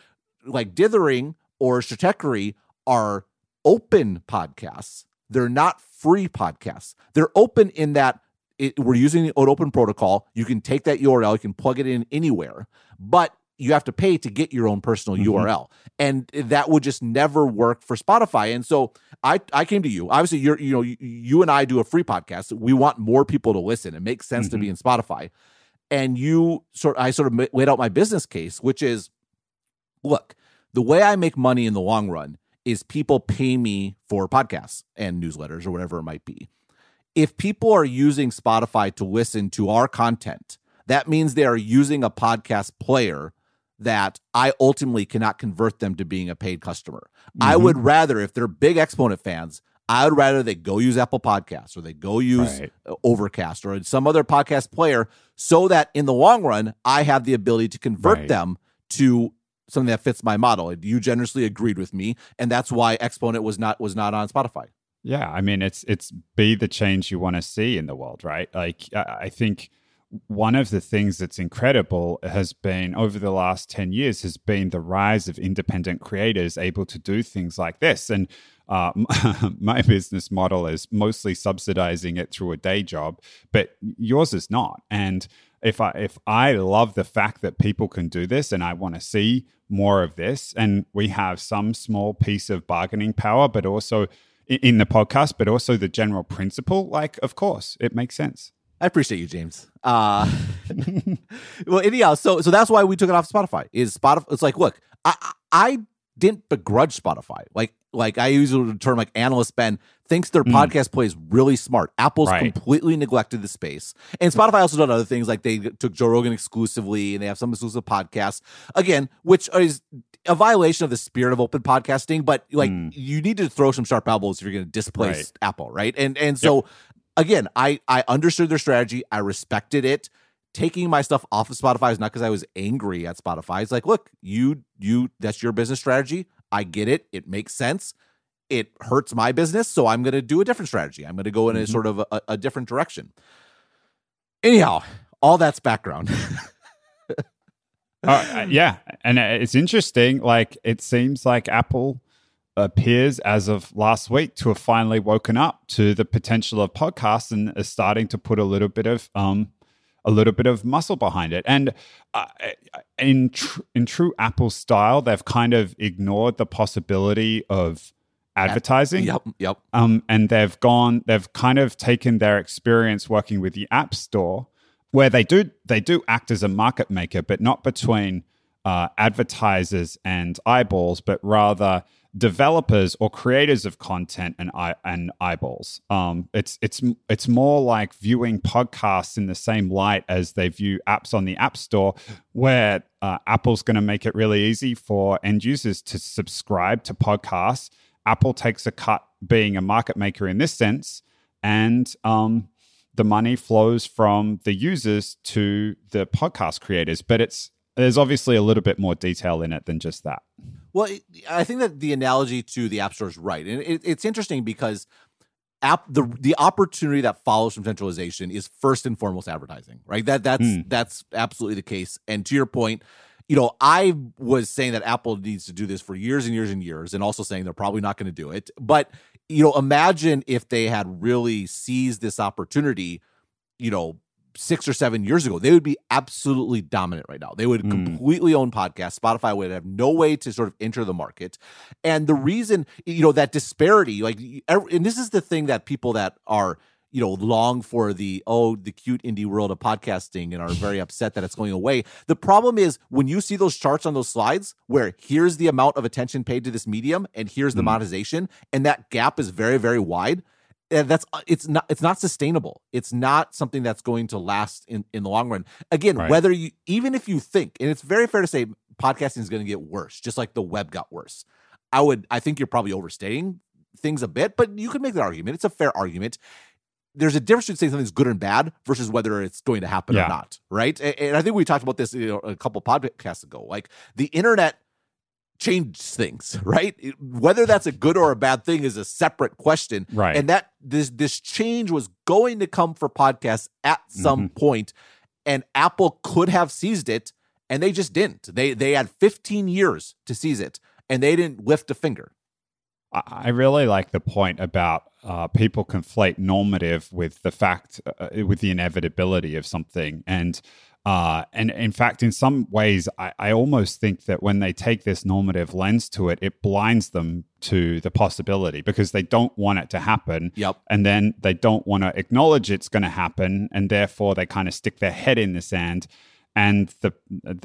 like Dithering or Stratechery are open podcasts, they're not free podcasts. They're open in that it, we're using the open protocol. You can take that URL, you can plug it in anywhere, but you have to pay to get your own personal Mhm. URL. And that would just never work for Spotify. And so I, I came to you. Obviously, you're you know you, you and I do a free podcast. We want more people to listen. It makes sense to be in Spotify. And you sort I sort of laid out my business case, which is look, the way I make money in the long run is people pay me for podcasts and newsletters or whatever it might be. If people are using Spotify to listen to our content, that means they are using a podcast player that I ultimately cannot convert them to being a paid customer. I Mhm. would rather, if they're big Exponent fans, I would rather they go use Apple Podcasts or they go use Right. uh, Overcast or some other podcast player so that in the long run, I have the ability to convert Right. them to something that fits my model. You generously agreed with me, and that's why Exponent was not was not on Spotify. Yeah, I mean, it's it's be the change you want to see in the world, right? Like, I think one of the things that's incredible has been over the last 10 years has been the rise of independent creators able to do things like this and uh, my business model is mostly subsidizing it through a day job but yours is not and if i if i love the fact that people can do this and i want to see more of this and we have some small piece of bargaining power but also in the podcast but also the general principle like of course it makes sense I appreciate you, James. Uh, well, anyhow, so so that's why we took it off Spotify. Is Spotify? It's like, look, I I I didn't begrudge Spotify. Like like I use the term like analyst Ben thinks their Mm. podcast play is really smart. Apple's Right. completely neglected the space, and Spotify also done other things like they took Joe Rogan exclusively, and they have some exclusive podcasts again, which is a violation of the spirit of open podcasting. But like, Mm. you need to throw some sharp elbows if you're going to displace Right. Apple, right? And and so again, I I understood their strategy. I respected it. Taking my stuff off of Spotify is not because I was angry at Spotify. It's like, look, you you that's your business strategy. I get it. It makes sense. It hurts my business, so I'm going to do a different strategy. I'm going to go in a Mhm. sort of a, a different direction. Anyhow, all that's background. Uh, yeah, and it's interesting. Like it seems like Apple appears as of last week to have finally woken up to the potential of podcasts and is starting to put a little bit of um a little bit of muscle behind it. And uh, in tr- in true Apple style, they've kind of ignored the possibility of advertising. yep, yep. Um, and they've gone, they've kind of taken their experience working with the App Store, where they do they do act as a market maker, but not between uh, advertisers and eyeballs, but rather developers or creators of content and and eyeballs. Um, it's it's it's more like viewing podcasts in the same light as they view apps on the App Store, where uh, Apple's going to make it really easy for end users to subscribe to podcasts. Apple takes a cut being a market maker in this sense, and um, the money flows from the users to the podcast creators. But it's there's obviously a little bit more detail in it than just that. Well, I think that the analogy to the App Store is right, and it, it's interesting because app the the opportunity that follows from centralization is first and foremost advertising, right? That that's mm. that's absolutely the case. And to your point, you know, I was saying that Apple needs to do this for years and years and years, and also saying they're probably not going to do it. But you know, imagine if they had really seized this opportunity, you know, six or seven years ago, they would be absolutely dominant right now. They would mm. completely own podcasts. Spotify would have no way to sort of enter the market. And the reason, you know, that disparity, like, and this is the thing that people that are, you know, long for the, oh, the cute indie world of podcasting and are very upset that it's going away. The problem is when you see those charts on those slides where here's the amount of attention paid to this medium and here's the mm. monetization, and that gap is very, very wide that's uh, it's not it's not sustainable. It's not something that's going to last in in the long run. Again, right. whether you even if you think, and it's very fair to say podcasting is going to get worse, just like the web got worse. I would I think you're probably overstating things a bit, but you could make that argument. It's a fair argument. There's a difference between saying something's good and bad versus whether it's going to happen yeah. or not, right? And, and, I think we talked about this you know, a couple podcasts ago. Like the internet changes things, right? Whether that's a good or a bad thing is a separate question. Right. And that this this change was going to come for podcasts at some mm-hmm. point, and Apple could have seized it, and they just didn't. They they had 15 years to seize it, and they didn't lift a finger. I really like the point about uh, people conflate normative with the fact, uh, with the inevitability of something, and uh, and in fact, in some ways, I, I, almost think that when they take this normative lens to it, it blinds them to the possibility because they don't want it to happen. Yep. And then they don't want to acknowledge it's going to happen. And therefore, they kind of stick their head in the sand. And the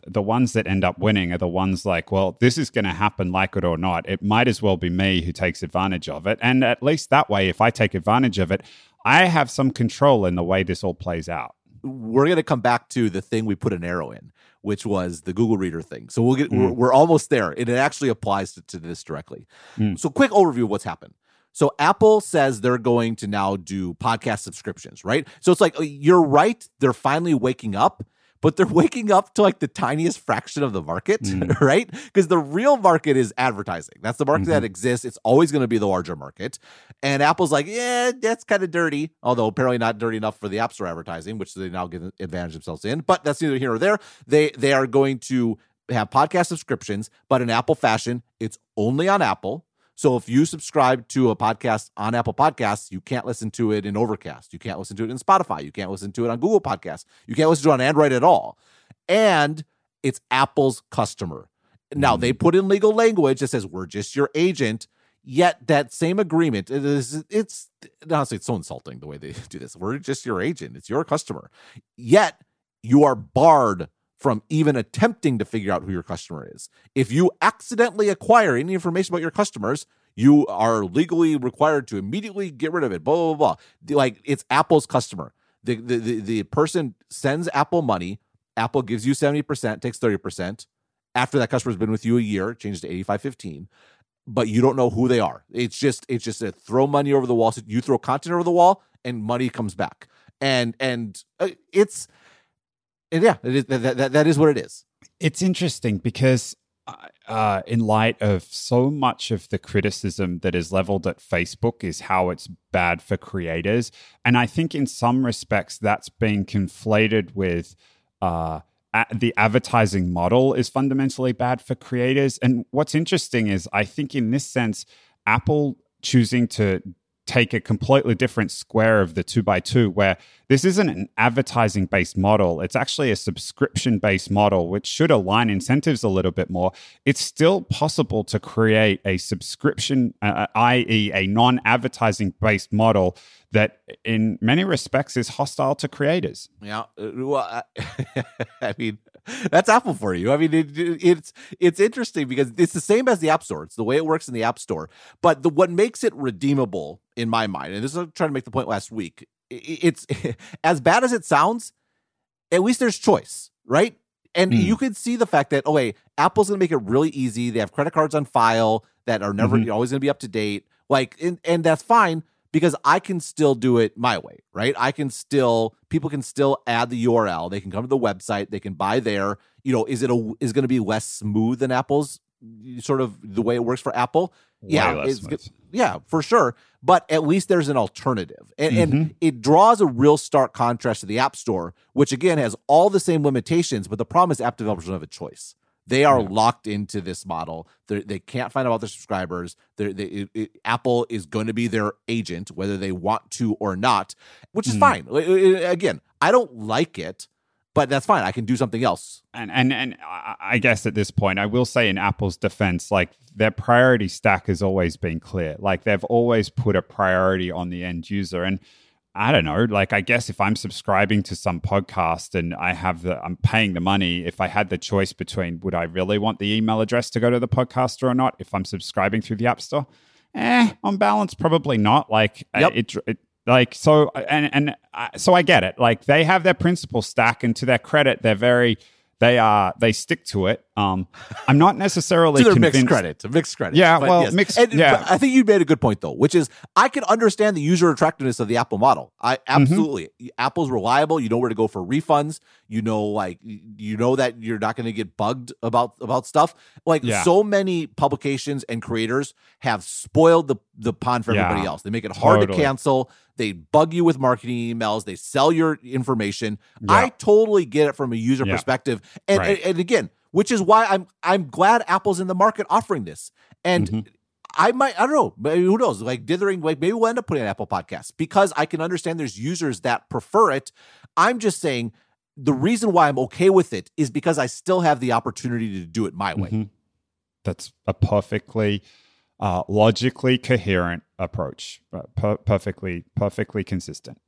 the ones that end up winning are the ones like, well, this is going to happen, like it or not. It might as well be me who takes advantage of it. And at least that way, if I take advantage of it, I have some control in the way this all plays out we're going to come back to the thing we put an arrow in, which was the Google Reader thing. So we'll get mm. we're, we're, almost there, and it actually applies to, to this directly. Mm. So quick overview of what's happened. So Apple says they're going to now do podcast subscriptions, right? So it's like you're right, they're finally waking up but they're waking up to like the tiniest fraction of the market, mm. right? Because the real market is advertising. That's the market mm-hmm. that exists. It's always going to be the larger market. And Apple's like, yeah, that's kind of dirty, although apparently not dirty enough for the App Store advertising, which they now get advantage themselves in. But that's neither here or there. They they are going to have podcast subscriptions, but in Apple fashion, it's only on Apple. So if you subscribe to a podcast on Apple Podcasts, you can't listen to it in Overcast. You can't listen to it in Spotify. You can't listen to it on Google Podcasts. You can't listen to it on Android at all. And it's Apple's customer. Now, they mm. put in legal language that says we're just your agent. Yet that same agreement, it is, it's honestly, it's so insulting the way they do this. We're just your agent. It's your customer. Yet you are barred from even attempting to figure out who your customer is. If you accidentally acquire any information about your customers, you are legally required to immediately get rid of it. Blah blah blah. Like it's Apple's customer. The the the, the person sends Apple money. Apple gives you seventy percent, takes thirty percent. After that customer's been with you a year, changes to eighty five fifteen. But you don't know who they are. It's just it's just a throw money over the wall. So you throw content over the wall, and money comes back. And and uh, it's and yeah, that, that, that is what it is. It's interesting because uh, in light of so much of the criticism that is leveled at Facebook is how it's bad for creators. And I think in some respects that's being conflated with uh, the advertising model is fundamentally bad for creators. And what's interesting is I think in this sense, Apple choosing to take a completely different square of the two by two, where this isn't an advertising based model. It's actually a subscription based model, which should align incentives a little bit more. It's still possible to create a subscription, uh, uh i.e., a non advertising based model that in many respects is hostile to creators. Yeah. Uh, well, I, I mean, That's Apple for you. I mean, it, it's it's interesting because it's the same as the App Store. It's the way it works in the App Store. But the what makes it redeemable in my mind, and this is I'm trying to make the point last week. It's as bad as it sounds. At least there's choice, right? And mm. you could see the fact that oh wait, Apple's going to make it really easy. They have credit cards on file that are never mm-hmm. always going to be up to date. Like, and, and that's fine because I can still do it my way, right? I can still people can still add the URL. They can come to the website. They can buy there. You know, is it a is going to be less smooth than Apple's sort of the way it works for Apple? Way yeah, yeah, for sure. But at least there's an alternative, and, mm-hmm. and it draws a real stark contrast to the App Store, which again has all the same limitations. But the problem is, app developers don't have a choice. They are yeah. locked into this model. They're, they can not find out their subscribers. They, it, it, Apple is going to be their agent, whether they want to or not, which is mm. fine. Again, I don't like it, but that's fine. I can do something else. And and and I guess at this point, I will say in Apple's defense, like their priority stack has always been clear. Like they've always put a priority on the end user, and I don't know, like I guess if I'm subscribing to some podcast and I have the I'm paying the money, if I had the choice between would I really want the email address to go to the podcaster or not if I'm subscribing through the App Store? Eh, on balance probably not. Like yep. it, it like so and and uh, so I get it. Like they have their principal stack and to their credit they're very they are they stick to it. Um, I'm not necessarily to their convinced. mixed credit, mixed credit. Yeah, well, yes. mixed. And, yeah, I think you made a good point though, which is I can understand the user attractiveness of the Apple model. I mm-hmm. absolutely mm-hmm. Apple's reliable. You know where to go for refunds. You know, like you know that you're not going to get bugged about about stuff. Like yeah. so many publications and creators have spoiled the the pond for everybody else. They make it hard totally. to cancel. They bug you with marketing emails. They sell your information. Yeah. I totally get it from a user yeah. perspective. And, right. and, and again, which is why I'm I'm glad Apple's in the market offering this. And mm-hmm. I might I don't know, who knows? Like dithering, like maybe we'll end up putting an Apple podcast because I can understand there's users that prefer it. I'm just saying the reason why I'm okay with it is because I still have the opportunity to do it my way. Mm-hmm. That's a perfectly uh, logically coherent approach, uh, per- perfectly perfectly consistent.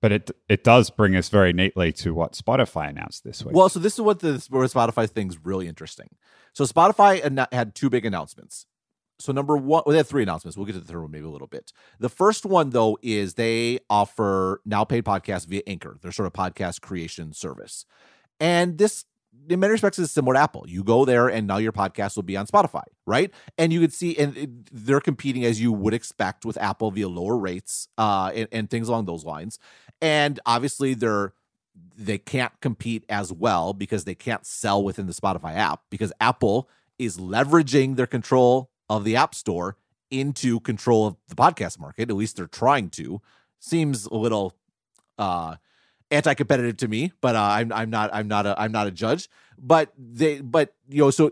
But it it does bring us very neatly to what Spotify announced this week. Well, so this is what the where Spotify thing's really interesting. So Spotify had two big announcements. So number one, well, they had three announcements. We'll get to the third one maybe a little bit. The first one though is they offer now paid podcasts via Anchor, their sort of podcast creation service. And this in many respects is similar to Apple. You go there and now your podcast will be on Spotify, right? And you could see, and it, they're competing as you would expect with Apple via lower rates uh, and, and things along those lines. And obviously, they're they can't compete as well because they can't sell within the Spotify app because Apple is leveraging their control of the App Store into control of the podcast market. At least they're trying to. Seems a little uh anti-competitive to me, but uh, I'm I'm not I'm not a I'm not a judge. But they but you know so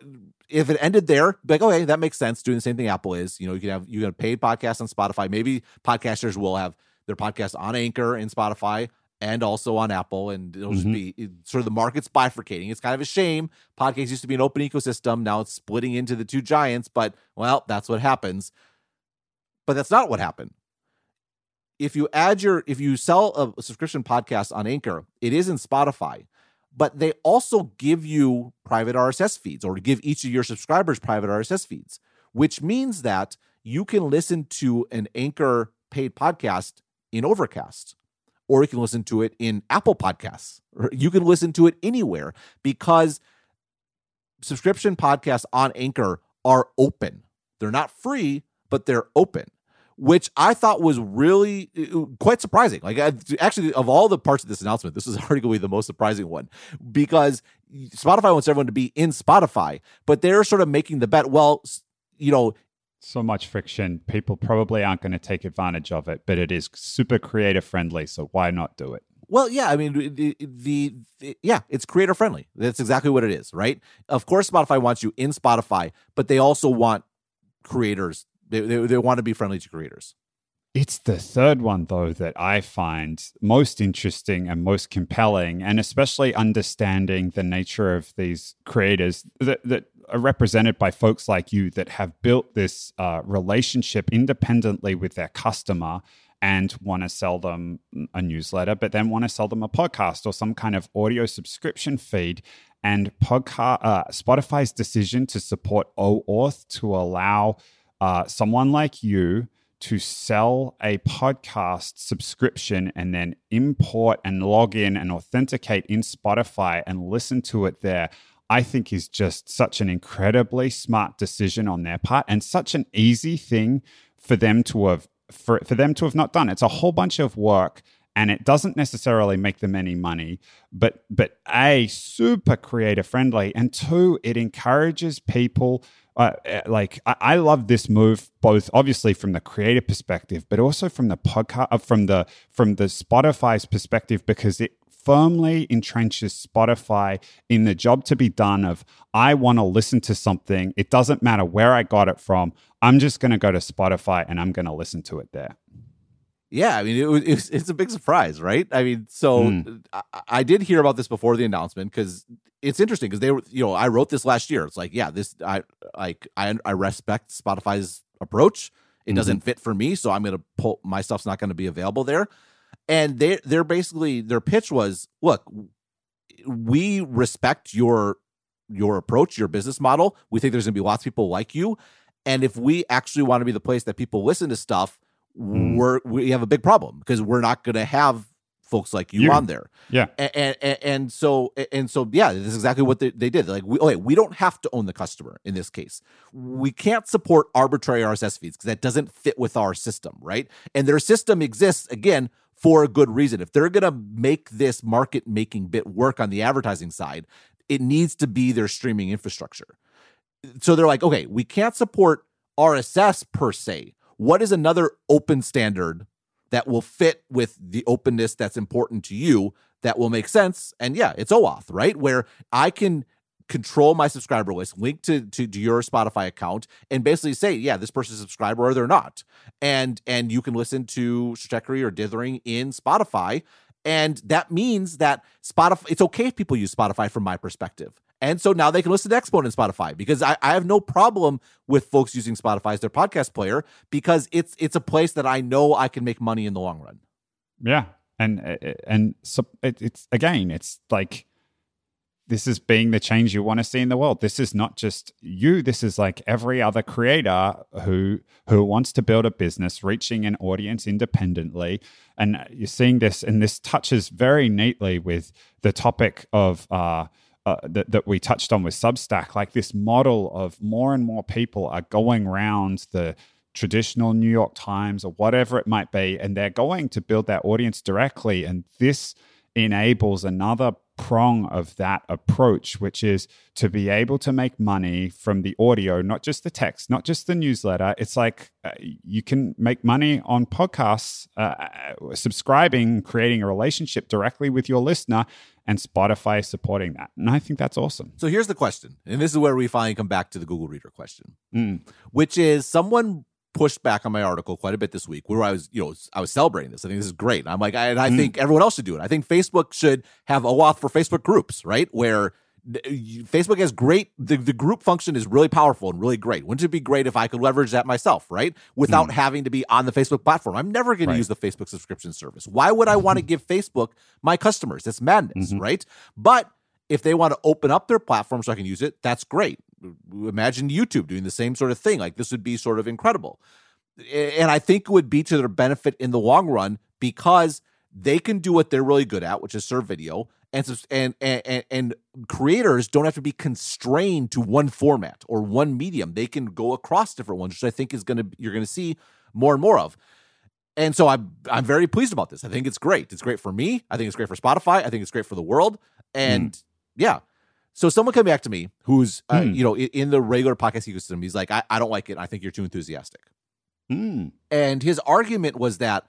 if it ended there, like okay, that makes sense. Doing the same thing Apple is, you know, you can have you can have paid podcasts on Spotify. Maybe podcasters will have their podcast on Anchor and Spotify and also on Apple, and it'll mm-hmm. just be sort of the market's bifurcating. It's kind of a shame. Podcasts used to be an open ecosystem. Now it's splitting into the two giants, but well, that's what happens. But that's not what happened if you add your if you sell a subscription podcast on Anchor, it is in Spotify, but they also give you private RSS feeds or give each of your subscribers private RSS feeds, which means that you can listen to an Anchor paid podcast in Overcast or you can listen to it in Apple Podcasts or you can listen to it anywhere because subscription podcasts on Anchor are open. They're not free, but they're open which I thought was really uh, quite surprising. Like, actually, of all the parts of this announcement, this is arguably the most surprising one because Spotify wants everyone to be in Spotify, but they're sort of making the bet. Well, you know, so much friction. People probably aren't going to take advantage of it, but it is super creator friendly. So why not do it? Well, yeah, I mean, the, the, the, yeah, it's creator friendly. That's exactly what it is, right? Of course, Spotify wants you in Spotify, but they also want creators they, they, they want to be friendly to creators. It's the third one, though, that I find most interesting and most compelling, and especially understanding the nature of these creators that, that are represented by folks like you that have built this uh, relationship independently with their customer and want to sell them a newsletter, but then want to sell them a podcast or some kind of audio subscription feed. And podcast, uh, Spotify's decision to support OAuth to allow uh, someone like you to sell a podcast subscription and then import and log in and authenticate in Spotify and listen to it there. I think is just such an incredibly smart decision on their part and such an easy thing for them to have for, for them to have not done. It's a whole bunch of work and it doesn't necessarily make them any money, but but a super creator friendly and two it encourages people uh, uh, like I, I, love this move both obviously from the creator perspective but also from the podcast uh, from the from the spotify's perspective because it firmly entrenches Spotify in the job to be done of I want to listen to something. It doesn't matter where I got it from. I'm just going to go to Spotify and I'm going to listen to it there. Yeah, I mean, it, it's, it's a big surprise, right? I mean, so mm. I, I, did hear about this before the announcement because it's interesting because they were, you know, I wrote this last year. It's like, yeah, this, I like, I, I respect Spotify's approach. It mm-hmm. doesn't fit for me, so I'm going to pull my stuff's not going to be available there and they they're basically their pitch was look we respect your your approach your business model. We think there's going to be lots of people like you. And if we actually want to be the place that people listen to stuff mm. we're we have a big problem because we're not going to have folks like you, you, on there. Yeah. And, and, and so and so yeah this is exactly what they, they did. Like we, okay we don't have to own the customer in this case. We can't support arbitrary rss feeds because that doesn't fit with our system right? And their system exists again for a good reason. If they're going to make this market making bit work on the advertising side, it needs to be their streaming infrastructure. So they're like, okay, we can't support RSS per se. What is another open standard that will fit with the openness that's important to you that will make sense? And yeah, it's OAuth, right? Where I can control my subscriber list, link to, to, to your Spotify account, and basically say, yeah, this person's a subscriber or they're not. And and you can listen to Stratechery or Dithering in Spotify. And that means that Spotify, it's okay if people use Spotify from my perspective. And so now they can listen to Exponent in Spotify because I, I, have no problem with folks using Spotify as their podcast player because it's it's a place that I know I can make money in the long run. Yeah, and and so it, it's again, it's like this is being the change you want to see in the world. This is not just you. This is like every other creator who who wants to build a business, reaching an audience independently. And you're seeing this, and this touches very neatly with the topic of uh, uh, that, that we touched on with Substack. Like this model of more and more people are going around the traditional New York Times or whatever it might be, and they're going to build that audience directly. And this enables another prong of that approach, which is to be able to make money from the audio, not just the text, not just the newsletter. It's like uh, you can make money on podcasts, uh, uh, subscribing, creating a relationship directly with your listener, and Spotify supporting that. And I think that's awesome. So here's the question, and this is where we finally come back to the Google Reader question, mm. which is someone pushed back on my article quite a bit this week where I was, you know, I was celebrating this. I think this is great. I'm like, I, and I mm. think everyone else should do it. I think Facebook should have a OAuth for Facebook groups, right? Where Facebook has great, the, the group function is really powerful and really great. Wouldn't it be great if I could leverage that myself, right? Without mm. having to be on the Facebook platform. I'm never going right. to use the Facebook subscription service. Why would I want to give Facebook my customers? It's madness, mm-hmm. right? But if they want to open up their platform so I can use it, that's great imagine YouTube doing the same sort of thing. Like this would be sort of incredible. And I think it would be to their benefit in the long run because they can do what they're really good at, which is serve video. And, and and and creators don't have to be constrained to one format or one medium. They can go across different ones, which I think is going to you're going to see more and more of. And so I'm I'm very pleased about this. I think it's great. It's great for me. I think it's great for Spotify. I think it's great for the world. And mm. yeah, so someone came back to me who's, uh, mm. you know, in, the regular podcast ecosystem. He's like, I, I don't like it. I think you're too enthusiastic. Mm. And his argument was that,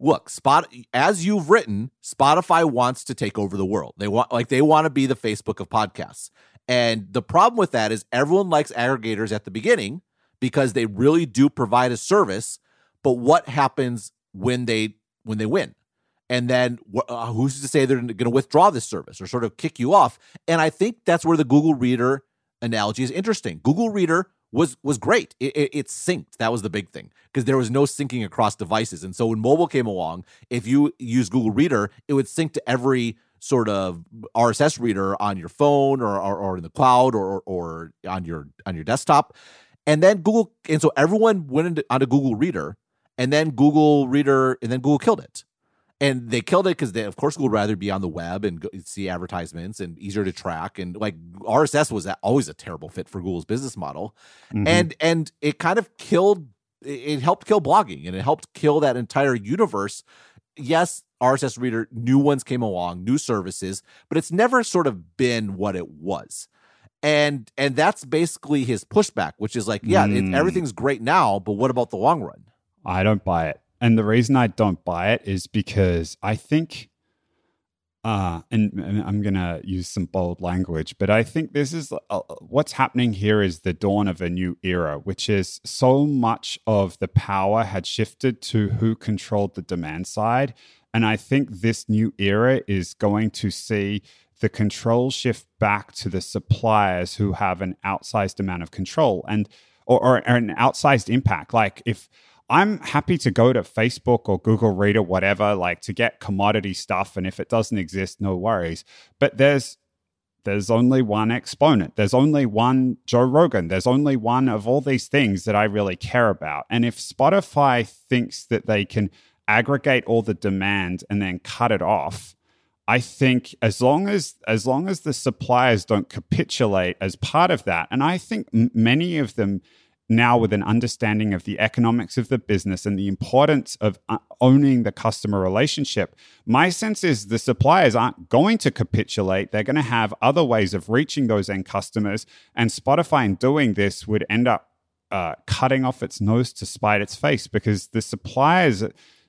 look, Spot as you've written, Spotify wants to take over the world. They want like they want to be the Facebook of podcasts. And the problem with that is everyone likes aggregators at the beginning because they really do provide a service. But what happens when they when they win? And then uh, who's to say they're going to withdraw this service or sort of kick you off? And I think that's where the Google Reader analogy is interesting. Google Reader was was great. It, it, it synced. That was the big thing because there was no syncing across devices. And so when mobile came along, if you use Google Reader, it would sync to every sort of RSS reader on your phone or or, or in the cloud or or on your on your desktop. And then Google and so everyone went into, onto Google Reader, and then Google Reader and then Google killed it and they killed it because they of course would rather be on the web and go, see advertisements and easier to track and like rss was always a terrible fit for google's business model. Mm-hmm. and and it kind of killed it helped kill blogging and it helped kill that entire universe. Yes rss reader new ones came along new services but it's never sort of been what it was. And and that's basically his pushback which is like yeah mm. it, everything's great now but what about the long run? I don't buy it and the reason I don't buy it is because I think, uh, and, and I'm going to use some bold language, but I think this is uh, what's happening here is the dawn of a new era, which is so much of the power had shifted to who controlled the demand side. And I think this new era is going to see the control shift back to the suppliers who have an outsized amount of control and or, or an outsized impact. Like if I'm happy to go to Facebook or Google Reader, whatever, like to get commodity stuff. And if it doesn't exist, no worries. But there's there's only one exponent. There's only one Joe Rogan. There's only one of all these things that I really care about. And if Spotify thinks that they can aggregate all the demand and then cut it off, I think as long as as long as the suppliers don't capitulate as part of that, and I think m- many of them now with an understanding of the economics of the business and the importance of uh, owning the customer relationship, my sense is the suppliers aren't going to capitulate. They're going to have other ways of reaching those end customers. And Spotify, in doing this, would end up uh, cutting off its nose to spite its face because the suppliers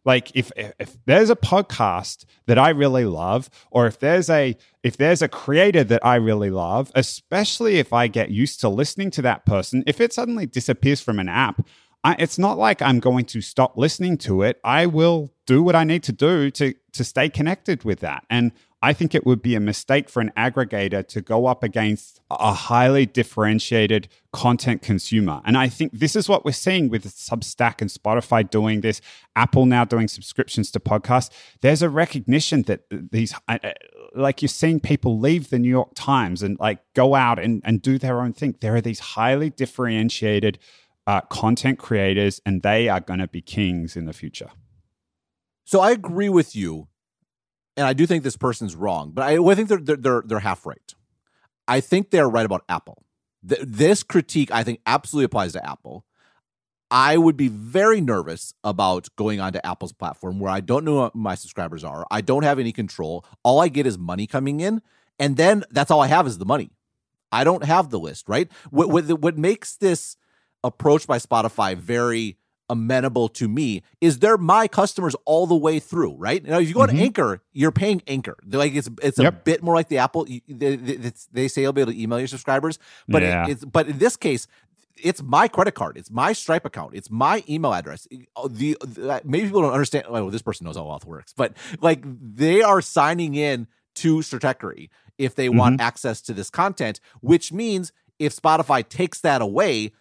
like if if there's a podcast that I really love or if there's a if there's a creator that I really love, especially if I get used to listening to that person, if it suddenly disappears from an app, I, it's not like I'm going to stop listening to it. I will do what I need to do to to stay connected with that. And I think it would be a mistake for an aggregator to go up against a highly differentiated content consumer. And I think this is what we're seeing with Substack and Spotify doing this, Apple now doing subscriptions to podcasts. There's a recognition that these, like you're seeing people leave the New York Times and like go out and, and do their own thing. There are these highly differentiated uh, content creators, and they are going to be kings in the future. So I agree with you and I do think this person's wrong, but I, I think they're, they're, they're they're half right. I think they're right about Apple. Th- this critique, I think, absolutely applies to Apple. I would be very nervous about going onto Apple's platform where I don't know what my subscribers are. I don't have any control. All I get is money coming in, and then that's all I have is the money. I don't have the list, right? What what, what makes this approach by Spotify very amenable to me is they're my customers all the way through, right? Now, if you go mm-hmm. to Anchor, you're paying Anchor. They're like it's it's a bit more like the Apple. They, they, they, say you'll be able to email your subscribers, but yeah. it, it's but in this case, it's my credit card. It's my Stripe account. It's my email address. Uh, the, the maybe people don't understand. Well, this person knows how OAuth works, but like they are signing in to Stratechery if they mm-hmm. want access to this content, which means if Spotify takes that away,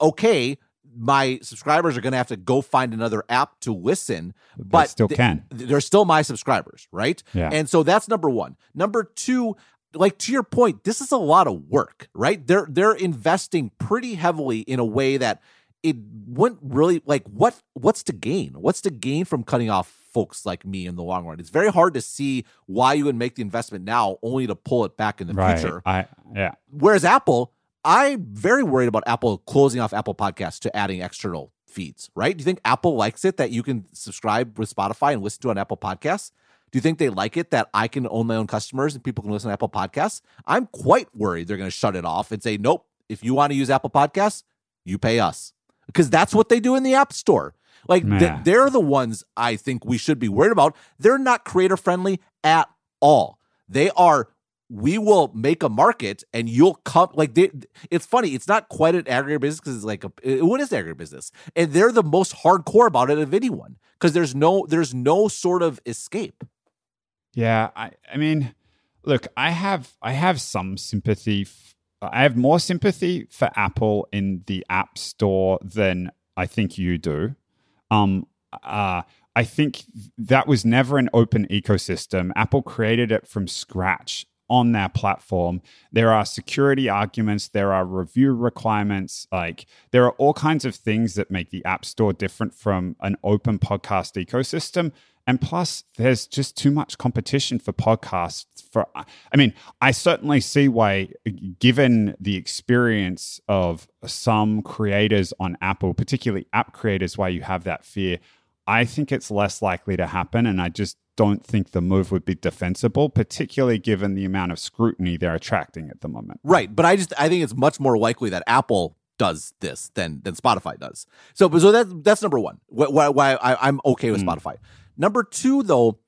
okay, my subscribers are going to have to go find another app to listen, but they still can. Th- they're still my subscribers, right? Yeah. And so that's number one. Number two, like to your point, this is a lot of work, right? They're they're investing pretty heavily in a way that it wouldn't really like what what's to gain? What's to gain from cutting off folks like me in the long run? It's very hard to see why you would make the investment now only to pull it back in the right. future. I yeah. Whereas Apple, I'm very worried about Apple closing off Apple Podcasts to adding external feeds, right? Do you think Apple likes it that you can subscribe with Spotify and listen to on Apple Podcasts? Do you think they like it that I can own my own customers and people can listen to Apple Podcasts? I'm quite worried they're going to shut it off and say, nope, if you want to use Apple Podcasts, you pay us. Because that's what they do in the App Store. Like, th- they're the ones I think we should be worried about. They're not creator friendly at all. They are we will make a market and you'll come like they, it's funny it's not quite an agribusiness because it's like a what is agribusiness and they're the most hardcore about it of anyone because there's no there's no sort of escape yeah i i mean look i have i have some sympathy f- I have more sympathy for Apple in the App Store than I think you do. Um, uh, I think that was never an open ecosystem. Apple created it from scratch on their platform. There are security arguments, there are review requirements, like there are all kinds of things that make the App Store different from an open podcast ecosystem. And plus, there's just too much competition for podcasts. For I mean, I certainly see why, given the experience of some creators on Apple, particularly app creators, why you have that fear. I think it's less likely to happen, and I just don't think the move would be defensible, particularly given the amount of scrutiny they're attracting at the moment. Right, but I just I think it's much more likely that Apple does this than than Spotify does. So so that that's number one. Why, why I, am okay with mm. Spotify. Number two though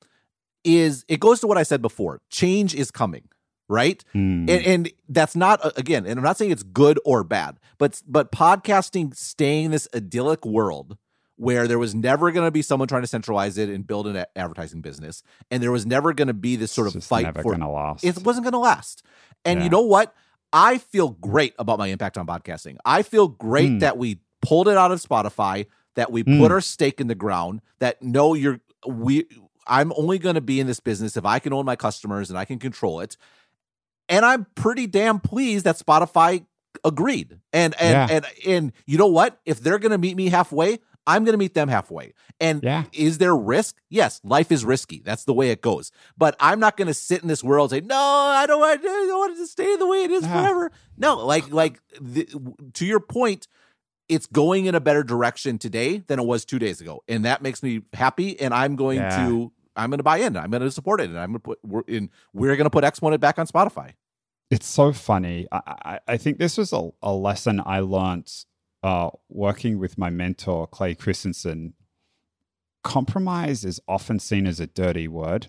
is it goes to what I said before. Change is coming. Right, mm. and, and that's not again, and I'm not saying it's good or bad, but but podcasting staying this idyllic world where there was never going to be someone trying to centralize it and build an advertising business, and there was never going to be this sort of fight for it. Last. It wasn't going to last. And yeah. you know what? I feel great about my impact on podcasting. I feel great mm. that we pulled it out of Spotify, that we mm. put our stake in the ground, that no, you're we. I'm only going to be in this business if I can own my customers and I can control it. And I'm pretty damn pleased that Spotify agreed. And and yeah. and and you know what? If they're going to meet me halfway, I'm going to meet them halfway. And yeah. is there risk? Yes, life is risky. That's the way it goes. But I'm not going to sit in this world and say, "No, I don't want, I don't want it to stay the way it is yeah. forever." No, like like the, to your point, it's going in a better direction today than it was 2 days ago. And that makes me happy and I'm going yeah. to I'm going to buy in. I'm going to support it and I'm going to put we're in we're going to put Exponent back on Spotify. It's so funny. I, I, I think this was a, a lesson I learned uh, working with my mentor, Clay Christensen, compromise is often seen as a dirty word,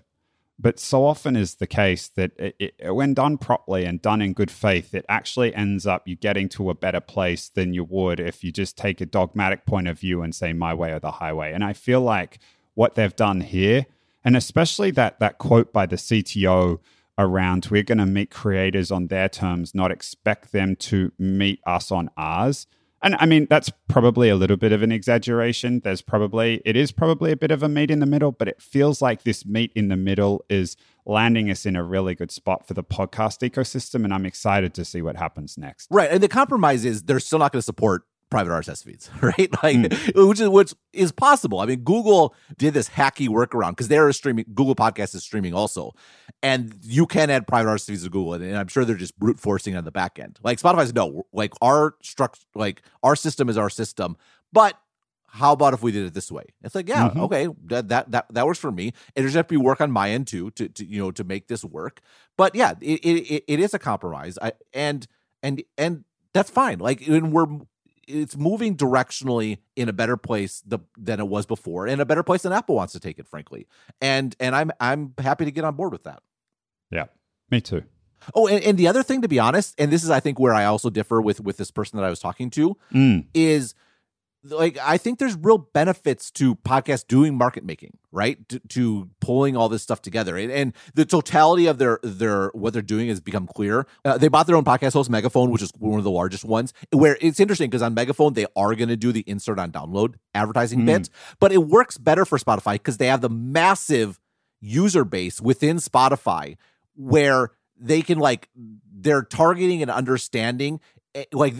but so often is the case that it, it, when done properly and done in good faith, it actually ends up you getting to a better place than you would if you just take a dogmatic point of view and say my way or the highway. And I feel like what they've done here, and especially that that quote by the CTO around we're going to meet creators on their terms, not expect them to meet us on ours and I mean, that's probably a little bit of an exaggeration. There's probably, it is probably a bit of a meet in the middle, but it feels like this meet in the middle is landing us in a really good spot for the podcast ecosystem. And I'm excited to see what happens next. Right. And the compromise is they're still not going to support private RSS feeds, right? Like, mm. which is which is possible. I mean, Google did this hacky workaround because they're streaming. Google Podcast is streaming also, and you can add private RSS feeds to Google, and, and I'm sure they're just brute forcing on the back end. Like Spotify's no, like our struct, like our system is our system, but how about if we did it this way? It's like, yeah, mm-hmm. okay, that, that that that works for me. It just have to be work on my end too to, to you know to make this work. But yeah, it it, it is a compromise. I and and and that's fine. Like when we're it's moving directionally in a better place the, than it was before, and a better place than Apple wants to take it, frankly. And and I'm I'm happy to get on board with that. Yeah, me too. Oh, and, and the other thing, to be honest, and this is I think where I also differ with with this person that I was talking to, mm. is like I think there's real benefits to podcast doing market making, right? To, to pulling all this stuff together, and, and, the totality of their their what they're doing has become clear. Uh, they bought their own podcast host, Megaphone, which is one of the largest ones. Where it's interesting because on Megaphone they are going to do the insert on download advertising mm. bit, but it works better for Spotify because they have the massive user base within Spotify where they can like they're targeting and understanding like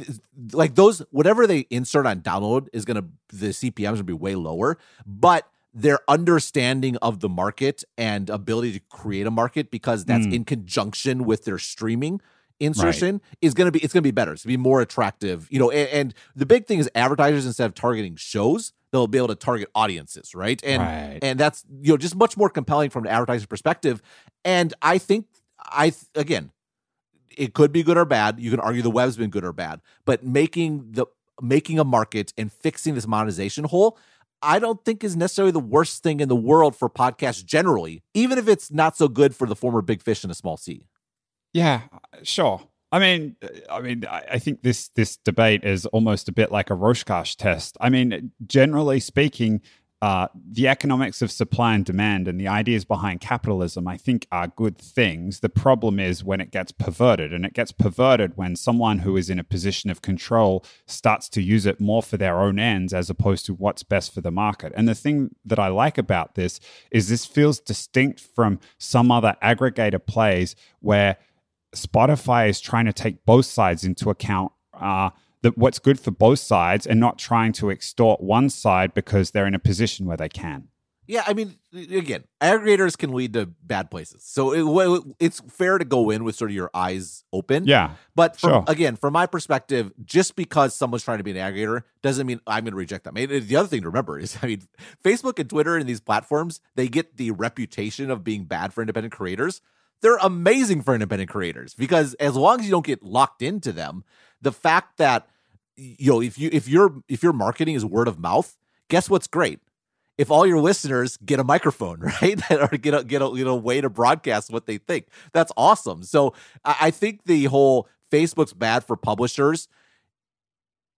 like those whatever they insert on download is gonna the CPMs gonna be way lower, but their understanding of the market and ability to create a market because that's mm. in conjunction with their streaming insertion right. is going to be it's going to be better it's going to be more attractive you know and, and, the big thing is advertisers instead of targeting shows they'll be able to target audiences right and right. and that's you know just much more compelling from an advertiser perspective and i think i again it could be good or bad. You can argue the web's been good or bad, but making the making a market and fixing this monetization hole, I don't think is necessarily the worst thing in the world for podcasts generally, even if it's not so good for the former big fish in a small sea. Yeah, sure. I mean, I mean, I think this this debate is almost a bit like a Rorschach test. I mean, generally speaking, uh, the economics of supply and demand and the ideas behind capitalism, I think, are good things. The problem is when it gets perverted, and it gets perverted when someone who is in a position of control starts to use it more for their own ends as opposed to what's best for the market. And the thing that I like about this is this feels distinct from some other aggregator plays where Spotify is trying to take both sides into account. Uh, that what's good for both sides and not trying to extort one side because they're in a position where they can. Yeah, I mean, again, aggregators can lead to bad places. So it, it's fair to go in with sort of your eyes open. Yeah. But from, sure. again, from my perspective, just because someone's trying to be an aggregator doesn't mean I'm going to reject them. The other thing to remember is, I mean, Facebook and Twitter and these platforms, they get the reputation of being bad for independent creators. They're amazing for independent creators because as long as you don't get locked into them, the fact that you know if you if your if your marketing is word of mouth, guess what's great? If all your listeners get a microphone, right, or get a get a you know way to broadcast what they think, that's awesome. So I think the whole Facebook's bad for publishers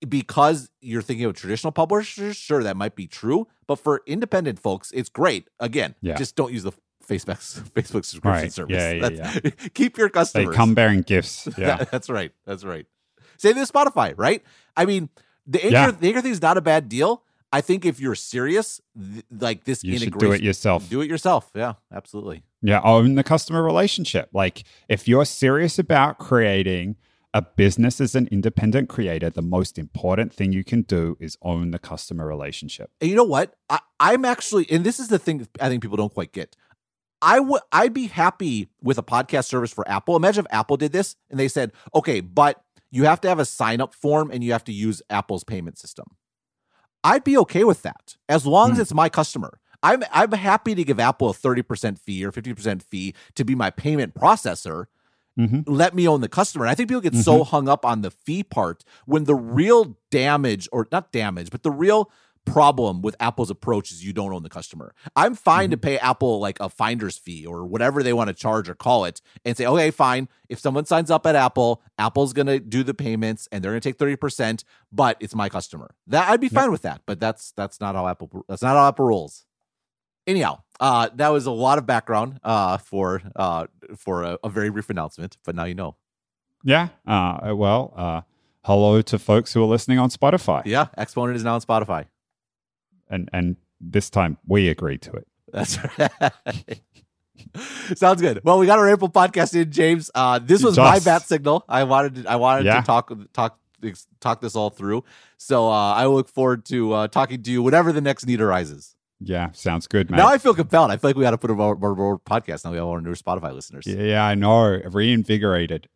because you're thinking of traditional publishers, sure, that might be true. But for independent folks, it's great. Again, yeah. just don't use the Facebook's Facebook subscription right. service. Yeah, yeah, yeah. keep your customers. They come bearing gifts. Yeah, that's right. That's right. Same with Spotify, right? I mean, the anchor, yeah. the anchor thing is not a bad deal. I think if you're serious, th- like this you integration, should do it yourself. Do it yourself. Yeah, absolutely. Yeah, own the customer relationship. Like if you're serious about creating a business as an independent creator, the most important thing you can do is own the customer relationship. And you know what? I, I'm actually, and this is the thing I think people don't quite get. I would I'd be happy with a podcast service for Apple. Imagine if Apple did this and they said, okay, but you have to have a sign up form and you have to use Apple's payment system. I'd be okay with that as long mm. as hmm. it's my customer. I'm I'm happy to give Apple a 30% fee or 50% fee to be my payment processor. Mm-hmm. Let me own the customer. And I think people get mm-hmm. so hung up on the fee part when the real damage, or not damage, but the real problem with Apple's approach is you don't own the customer. I'm fine mm-hmm. to pay Apple like a finder's fee or whatever they want to charge or call it and say, okay, fine. If someone signs up at Apple, Apple's going to do the payments and they're going to take 30%, but it's my customer. That I'd be fine with that, but that's that's not how Apple that's not how Apple rolls. Anyhow, uh that was a lot of background uh for uh for a, a very brief announcement, but now you know. Yeah. Uh well, uh hello to folks who are listening on Spotify. Yeah, Exponent is now on Spotify and and this time we agreed to it. That's right. Sounds good. Well, we got our April podcast in, James. Uh, this was Just. my bat signal. I wanted to, I wanted yeah. to talk talk talk this all through. So uh, I look forward to uh, talking to you whenever the next need arises. Yeah, sounds good, man. Now I feel compelled. I feel like we got to put a more, more, more podcast. Now we have our new Spotify listeners. Yeah, I know. Reinvigorated.